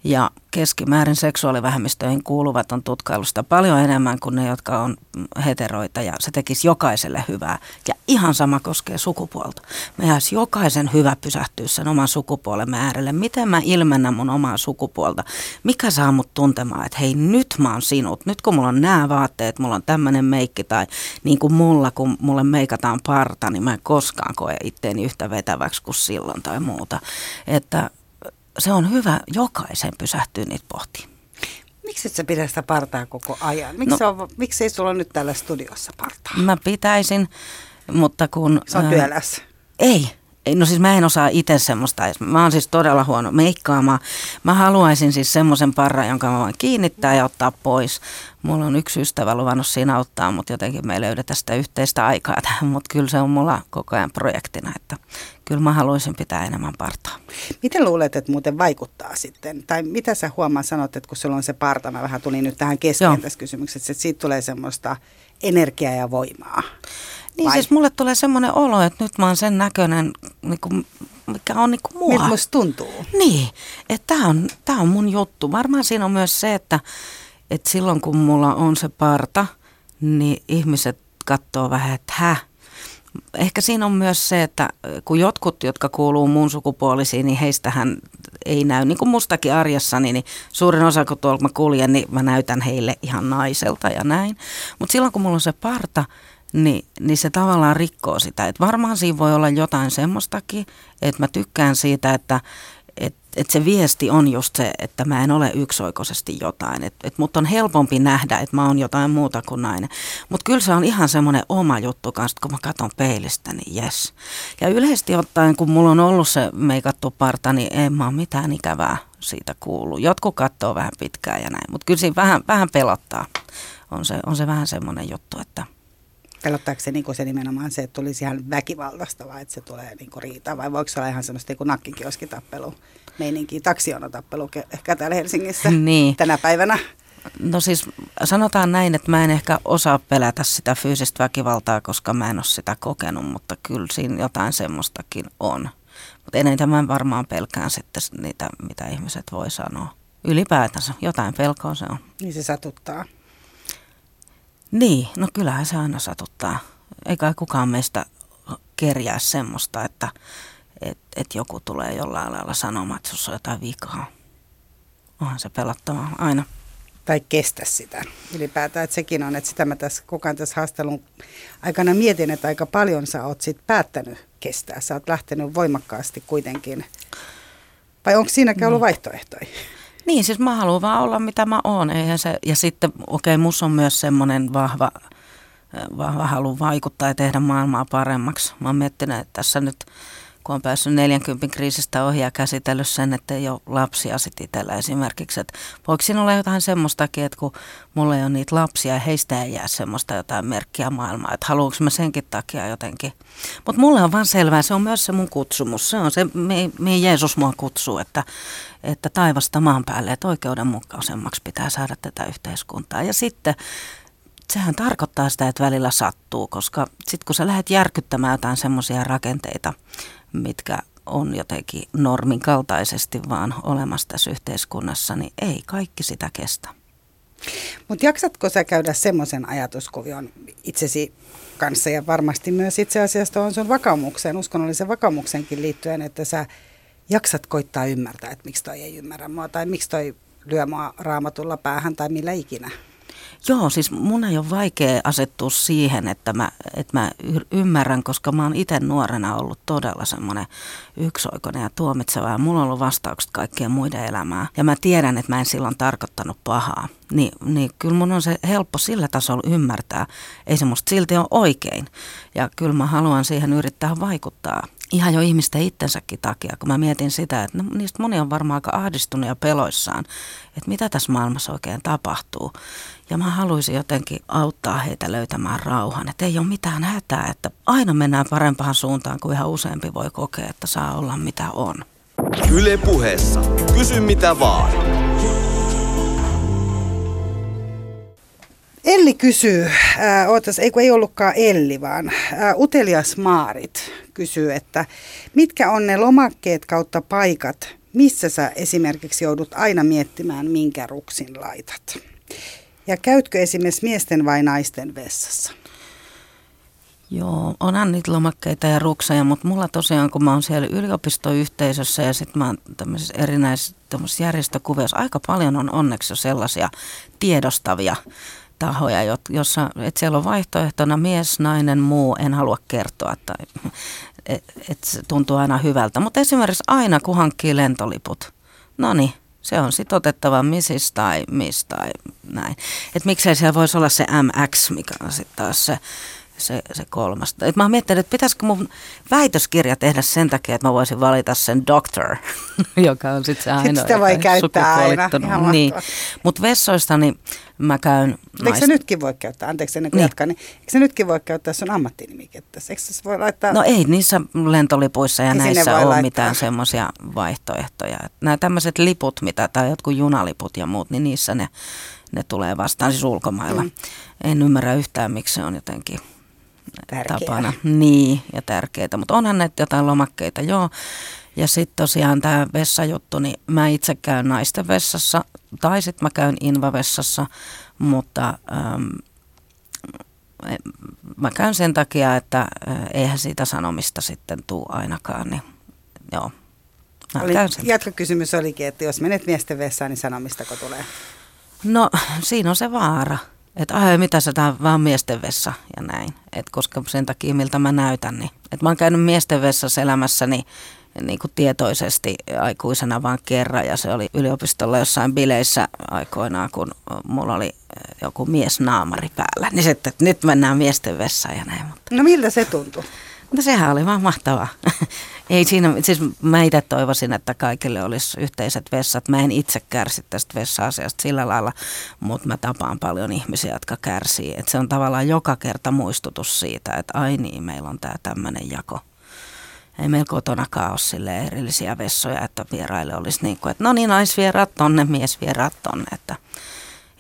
Ja keskimäärin seksuaalivähemmistöihin kuuluvat on tutkailusta paljon enemmän kuin ne, jotka on heteroita ja se tekisi jokaiselle hyvää. Ja ihan sama koskee sukupuolta. Me jäisi jokaisen hyvä pysähtyä sen oman sukupuolen äärelle. Miten mä ilmennän mun omaa sukupuolta? Mikä saa mut tuntemaan, että hei nyt mä oon sinut. Nyt kun mulla on nämä vaatteet, mulla on tämmöinen meikki tai niin kuin mulla, kun mulle meikataan parta, niin mä en koskaan koe itteeni yhtä vetäväksi kuin silloin tai muuta. Että se on hyvä jokaisen pysähtyä niitä pohtimaan. Miksi et sä pidä sitä partaa koko ajan? Miksi, no, on, miksi ei sulla nyt täällä studiossa partaa? Mä pitäisin, mutta kun... Se on työläs. Ei, No siis mä en osaa itse semmoista. Mä oon siis todella huono meikkaamaan. Mä haluaisin siis semmoisen parran, jonka mä voin kiinnittää ja ottaa pois. Mulla on yksi ystävä luvannut siinä auttaa, mutta jotenkin me ei löydetä sitä yhteistä aikaa tähän. Mutta kyllä se on mulla koko ajan projektina, että kyllä mä haluaisin pitää enemmän partaa. Miten luulet, että muuten vaikuttaa sitten? Tai mitä sä huomaa sanot, että kun sulla on se parta, mä vähän tulin nyt tähän kesken tässä kysymyksessä, että siitä tulee semmoista energiaa ja voimaa. Niin Vai? siis mulle tulee semmoinen olo, että nyt mä oon sen näköinen, niin kuin, mikä on niin kuin mua. Miltä musta tuntuu. Niin, että tämä on, tää on mun juttu. Varmaan siinä on myös se, että, että silloin kun mulla on se parta, niin ihmiset katsoo vähän, että häh, Ehkä siinä on myös se, että kun jotkut, jotka kuuluu muun sukupuolisiin, niin heistähän ei näy, niin kuin mustakin arjessani, niin suurin osa, kun tuolla mä kuljen, niin mä näytän heille ihan naiselta ja näin. Mutta silloin, kun mulla on se parta, niin, niin se tavallaan rikkoo sitä. Et varmaan siinä voi olla jotain semmoistakin, että mä tykkään siitä, että et, et se viesti on just se, että mä en ole yksioikoisesti jotain. Että et mut on helpompi nähdä, että mä oon jotain muuta kuin nainen. Mutta kyllä se on ihan semmoinen oma juttu kanssa, kun mä katson peilistä, niin jes. Ja yleisesti ottaen, kun mulla on ollut se meikattu parta, niin en mä ole mitään ikävää siitä kuulu. Jotkut katsoo vähän pitkään ja näin, mutta kyllä siinä vähän, vähän pelottaa. On se, on se vähän semmoinen juttu, että – Pelottaako se, niin se nimenomaan se, että tulisi ihan väkivaltaista vai että se tulee niin riita vai voiko se olla ihan semmoista niin nakkikioskitappelu, meininki, taksionotappelu ehkä täällä Helsingissä niin. tänä päivänä? No siis sanotaan näin, että mä en ehkä osaa pelätä sitä fyysistä väkivaltaa, koska mä en ole sitä kokenut, mutta kyllä siinä jotain semmoistakin on. Mutta eniten mä varmaan pelkään sitten niitä, mitä ihmiset voi sanoa. Ylipäätänsä jotain pelkoa se on. Niin se satuttaa. Niin, no kyllähän se aina satuttaa. Eikä kukaan meistä kerjää semmoista, että et, et joku tulee jollain lailla sanomaan, että sinussa on jotain vikaa. Onhan se pelottavaa aina. Tai kestä sitä ylipäätään, että sekin on, että sitä mä tässä koko ajan tässä haastelun aikana mietin, että aika paljon sä oot sit päättänyt kestää. Sä oot lähtenyt voimakkaasti kuitenkin. Vai onko siinäkään ollut niin. vaihtoehtoja? Niin, siis mä haluan vaan olla mitä mä oon. Eihän se, ja sitten, okei, okay, mus on myös semmoinen vahva, vahva halu vaikuttaa ja tehdä maailmaa paremmaksi. Mä oon miettinyt, että tässä nyt kun on päässyt 40 kriisistä ohi ja käsitellyt sen, että ei ole lapsia sit itsellä esimerkiksi. Että voiko siinä olla jotain semmoistakin, että kun mulla ei ole niitä lapsia ja heistä ei jää semmoista jotain merkkiä maailmaa, että haluanko mä senkin takia jotenkin. Mutta mulle on vaan selvää, se on myös se mun kutsumus, se on se, mihin Jeesus mua kutsuu, että, että taivasta maan päälle, että oikeudenmukaisemmaksi pitää saada tätä yhteiskuntaa. Ja sitten sehän tarkoittaa sitä, että välillä sattuu, koska sitten kun sä lähdet järkyttämään jotain semmoisia rakenteita, mitkä on jotenkin normin kaltaisesti vaan olemassa tässä yhteiskunnassa, niin ei kaikki sitä kestä. Mutta jaksatko sä käydä semmoisen ajatuskuvion itsesi kanssa ja varmasti myös itse asiassa on sun vakaumukseen, uskonnollisen vakaumuksenkin liittyen, että sä jaksat koittaa ymmärtää, että miksi toi ei ymmärrä mua tai miksi toi lyö mua raamatulla päähän tai millä ikinä. Joo, siis mun ei ole vaikea asettua siihen, että mä, että mä ymmärrän, koska mä oon itse nuorena ollut todella semmoinen yksioikoinen ja tuomitseva ja mulla on ollut vastaukset kaikkien muiden elämää. Ja mä tiedän, että mä en silloin tarkoittanut pahaa. Ni, niin kyllä mun on se helppo sillä tasolla ymmärtää. Ei se musta silti ole oikein. Ja kyllä mä haluan siihen yrittää vaikuttaa ihan jo ihmisten itsensäkin takia, kun mä mietin sitä, että no, niistä moni on varmaan aika ahdistunut ja peloissaan, että mitä tässä maailmassa oikein tapahtuu. Ja mä haluaisin jotenkin auttaa heitä löytämään rauhan, että ei ole mitään hätää, että aina mennään parempaan suuntaan, kuin ihan useampi voi kokea, että saa olla mitä on. Yle puheessa. Kysy mitä vaan. Elli kysyy, äh, ootas, ei kun ei ollutkaan Elli, vaan äh, Utelias Maarit kysyy, että mitkä on ne lomakkeet kautta paikat, missä sä esimerkiksi joudut aina miettimään, minkä ruksin laitat? Ja käytkö esimerkiksi miesten vai naisten vessassa? Joo, onhan niitä lomakkeita ja rukseja, mutta mulla tosiaan, kun mä oon siellä yliopistoyhteisössä ja sitten mä oon tämmöisissä erinäisissä järjestökuvioissa, aika paljon on onneksi jo sellaisia tiedostavia tahoja, jossa, että siellä on vaihtoehtona mies, nainen, muu, en halua kertoa, tai että et se tuntuu aina hyvältä. Mutta esimerkiksi aina kun hankkii lentoliput, no niin, se on sitten otettava missis tai miss tai näin. Että miksei siellä voisi olla se MX, mikä on sitten taas se se, se kolmas. Et mä oon miettinyt, että pitäisikö mun väitöskirja tehdä sen takia, että mä voisin valita sen doctor, joka on sitten se ainoa, Sitten sitä voi käyttää aina. Niin. Mutta vessoista niin mä käyn... Eikö naist... se nytkin voi käyttää, anteeksi ennen kuin niin. jatkaa, niin eikö se nytkin voi käyttää sun ammattinimikettä? Eikö se voi laittaa... No ei niissä lentolipuissa ja niin näissä ole laittaa. mitään semmoisia vaihtoehtoja. Nämä tämmöiset liput, mitä, tai jotkut junaliput ja muut, niin niissä ne, ne tulee vastaan siis ulkomailla. Mm. En ymmärrä yhtään, miksi se on jotenkin Tärkeää. tapana. Niin, ja tärkeää. Mutta onhan näitä jotain lomakkeita, joo. Ja sitten tosiaan tämä vessajuttu, niin mä itse käyn naisten vessassa, tai sitten mä käyn invavessassa, mutta ähm, mä käyn sen takia, että äh, eihän siitä sanomista sitten tuu ainakaan, niin joo. Oli, jatkokysymys olikin, että jos menet miesten vessaan, niin sanomistako tulee? No siinä on se vaara. Että ai mitä se tää vaan miesten vessa ja näin. Et koska sen takia miltä mä näytän, niin. Et mä oon käynyt miesten vessassa elämässäni niin kuin tietoisesti aikuisena vain kerran ja se oli yliopistolla jossain bileissä aikoinaan, kun mulla oli joku mies naamari päällä. Niin sitten, että nyt mennään miesten vessaan ja näin. Mutta... No miltä se tuntui? No sehän oli vaan mahtavaa. Ei siinä, siis mä itse toivoisin, että kaikille olisi yhteiset vessat. Mä en itse kärsi tästä vessa-asiasta sillä lailla, mutta mä tapaan paljon ihmisiä, jotka kärsii. Et se on tavallaan joka kerta muistutus siitä, että ai niin, meillä on tämä tämmöinen jako. Ei meillä kotonakaan ole sille erillisiä vessoja, että vieraille olisi niin kuin, että no niin, naisvieraat tonne, miesvieraat tonne. Että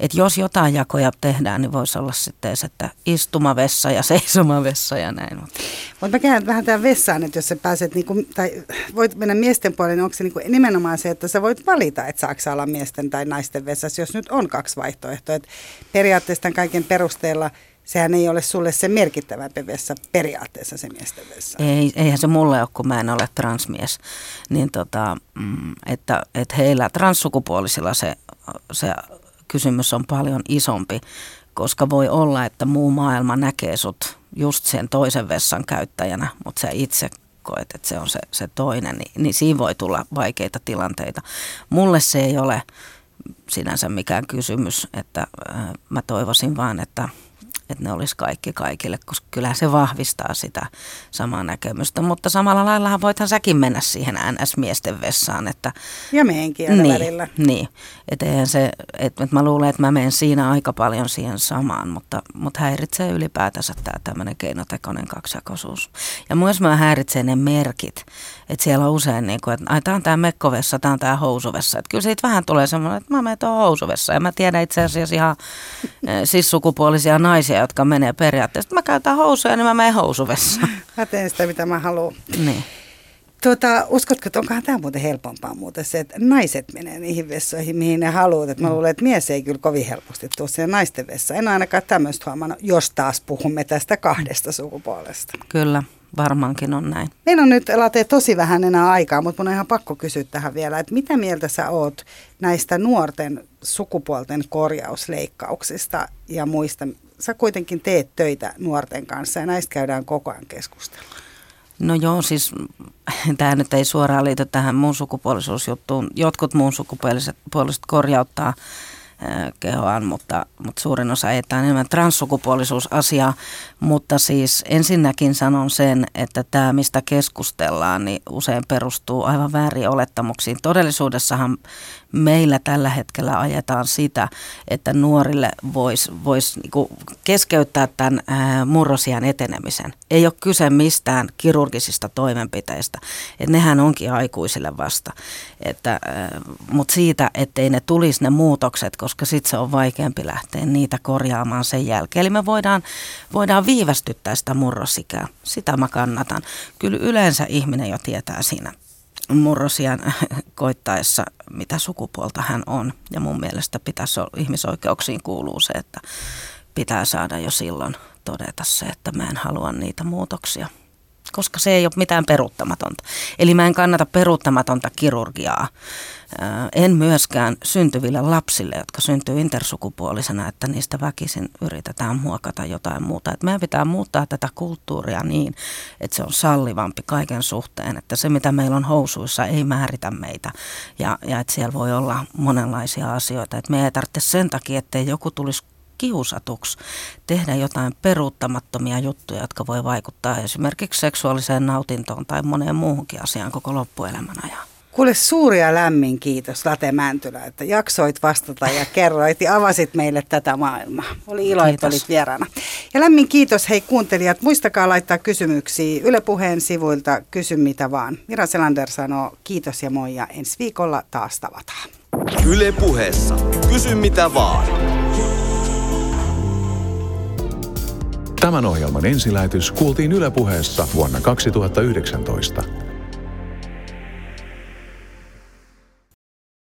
että jos jotain jakoja tehdään, niin voisi olla sitten se, että istumavessa ja seisomavessa ja näin. Mutta Mut mä käyn vähän tähän vessaan, että jos sä pääset, niinku, tai voit mennä miesten puolelle, niin onko se niinku nimenomaan se, että sä voit valita, että saako olla miesten tai naisten vessassa, jos nyt on kaksi vaihtoehtoa. Et periaatteessa tämän kaiken perusteella sehän ei ole sulle se merkittävämpi vessa periaatteessa se miesten vessa. Ei, eihän se mulle ole, kun mä en ole transmies. Niin tota, mm, että, että heillä transsukupuolisilla se, se kysymys on paljon isompi, koska voi olla, että muu maailma näkee sut just sen toisen vessan käyttäjänä, mutta sä itse että, että se on se, se toinen, niin, niin siinä voi tulla vaikeita tilanteita. Mulle se ei ole sinänsä mikään kysymys, että äh, mä toivoisin vaan, että että ne olisi kaikki kaikille, koska kyllä se vahvistaa sitä samaa näkemystä. Mutta samalla laillahan voithan säkin mennä siihen NS-miesten vessaan. Että, ja meenkin niin, välillä. Niin, että se, että mä luulen, että mä menen siinä aika paljon siihen samaan, mutta, mutta häiritsee ylipäätänsä tämä tämmöinen keinotekoinen kaksijakoisuus. Ja myös mä häiritsee ne merkit, että siellä on usein niin kuin, että ai tämä on tämä mekkovessa, tämä on tämä housuvessa. Että kyllä siitä vähän tulee semmoinen, että mä menen tuohon housuvessa ja mä tiedän itse asiassa ihan eh, siis sukupuolisia naisia, jotka menee periaatteessa, että mä käytän housuja, niin mä menen housuvessa. Mä teen sitä, mitä mä haluan. Niin. Tuota, uskotko, että onkohan tämä muuten helpompaa muuten se, että naiset menee niihin vessoihin, mihin ne haluavat. Että mä mm. luulen, että mies ei kyllä kovin helposti tule siihen naisten vessaan. En ainakaan tämmöistä huomannut, jos taas puhumme tästä kahdesta sukupuolesta. Kyllä, varmaankin on näin. Meillä on nyt Late tosi vähän enää aikaa, mutta mun on ihan pakko kysyä tähän vielä, että mitä mieltä sä oot näistä nuorten sukupuolten korjausleikkauksista ja muista? Sä kuitenkin teet töitä nuorten kanssa ja näistä käydään koko ajan keskustelua. No joo, siis tämä nyt ei suoraan liity tähän muun sukupuolisuusjuttuun. Jotkut muun sukupuoliset puoliset korjauttaa kehoaan, mutta, mutta suurin osa ei tämä enemmän transsukupuolisuusasiaa. Mutta siis ensinnäkin sanon sen, että tämä mistä keskustellaan, niin usein perustuu aivan väärin olettamuksiin. Todellisuudessahan meillä tällä hetkellä ajetaan sitä, että nuorille voisi vois niinku keskeyttää tämän ää, murrosian etenemisen. Ei ole kyse mistään kirurgisista toimenpiteistä, että nehän onkin aikuisille vasta. Että, mutta siitä, ettei ne tulisi ne muutokset, koska sitten se on vaikeampi lähteä niitä korjaamaan sen jälkeen. Eli me voidaan, voidaan viivästyttää sitä murrosikää. Sitä mä kannatan. Kyllä yleensä ihminen jo tietää siinä murrosian koittaessa, mitä sukupuolta hän on. Ja mun mielestä pitäisi olla, ihmisoikeuksiin kuuluu se, että pitää saada jo silloin todeta se, että mä en halua niitä muutoksia koska se ei ole mitään peruuttamatonta. Eli mä en kannata peruuttamatonta kirurgiaa. En myöskään syntyville lapsille, jotka syntyy intersukupuolisena, että niistä väkisin yritetään muokata jotain muuta. Että meidän pitää muuttaa tätä kulttuuria niin, että se on sallivampi kaiken suhteen, että se mitä meillä on housuissa ei määritä meitä ja, ja että siellä voi olla monenlaisia asioita. Että me ei tarvitse sen takia, että joku tulisi kiusatuksi tehdä jotain peruuttamattomia juttuja, jotka voi vaikuttaa esimerkiksi seksuaaliseen nautintoon tai moneen muuhunkin asiaan koko loppuelämän ajan. Kuule suuri ja lämmin kiitos Late Mäntylä, että jaksoit vastata ja kerroit ja avasit meille tätä maailmaa. Oli ilo, kiitos. että olit vieraana. Ja lämmin kiitos hei kuuntelijat. Muistakaa laittaa kysymyksiä Yle Puheen sivuilta. Kysy mitä vaan. Mira Selander sanoo kiitos ja moi ja ensi viikolla taas tavataan. Yle Puheessa. Kysy mitä vaan. Tämän ohjelman ensilähetys kuultiin Yle Puheessa vuonna 2019.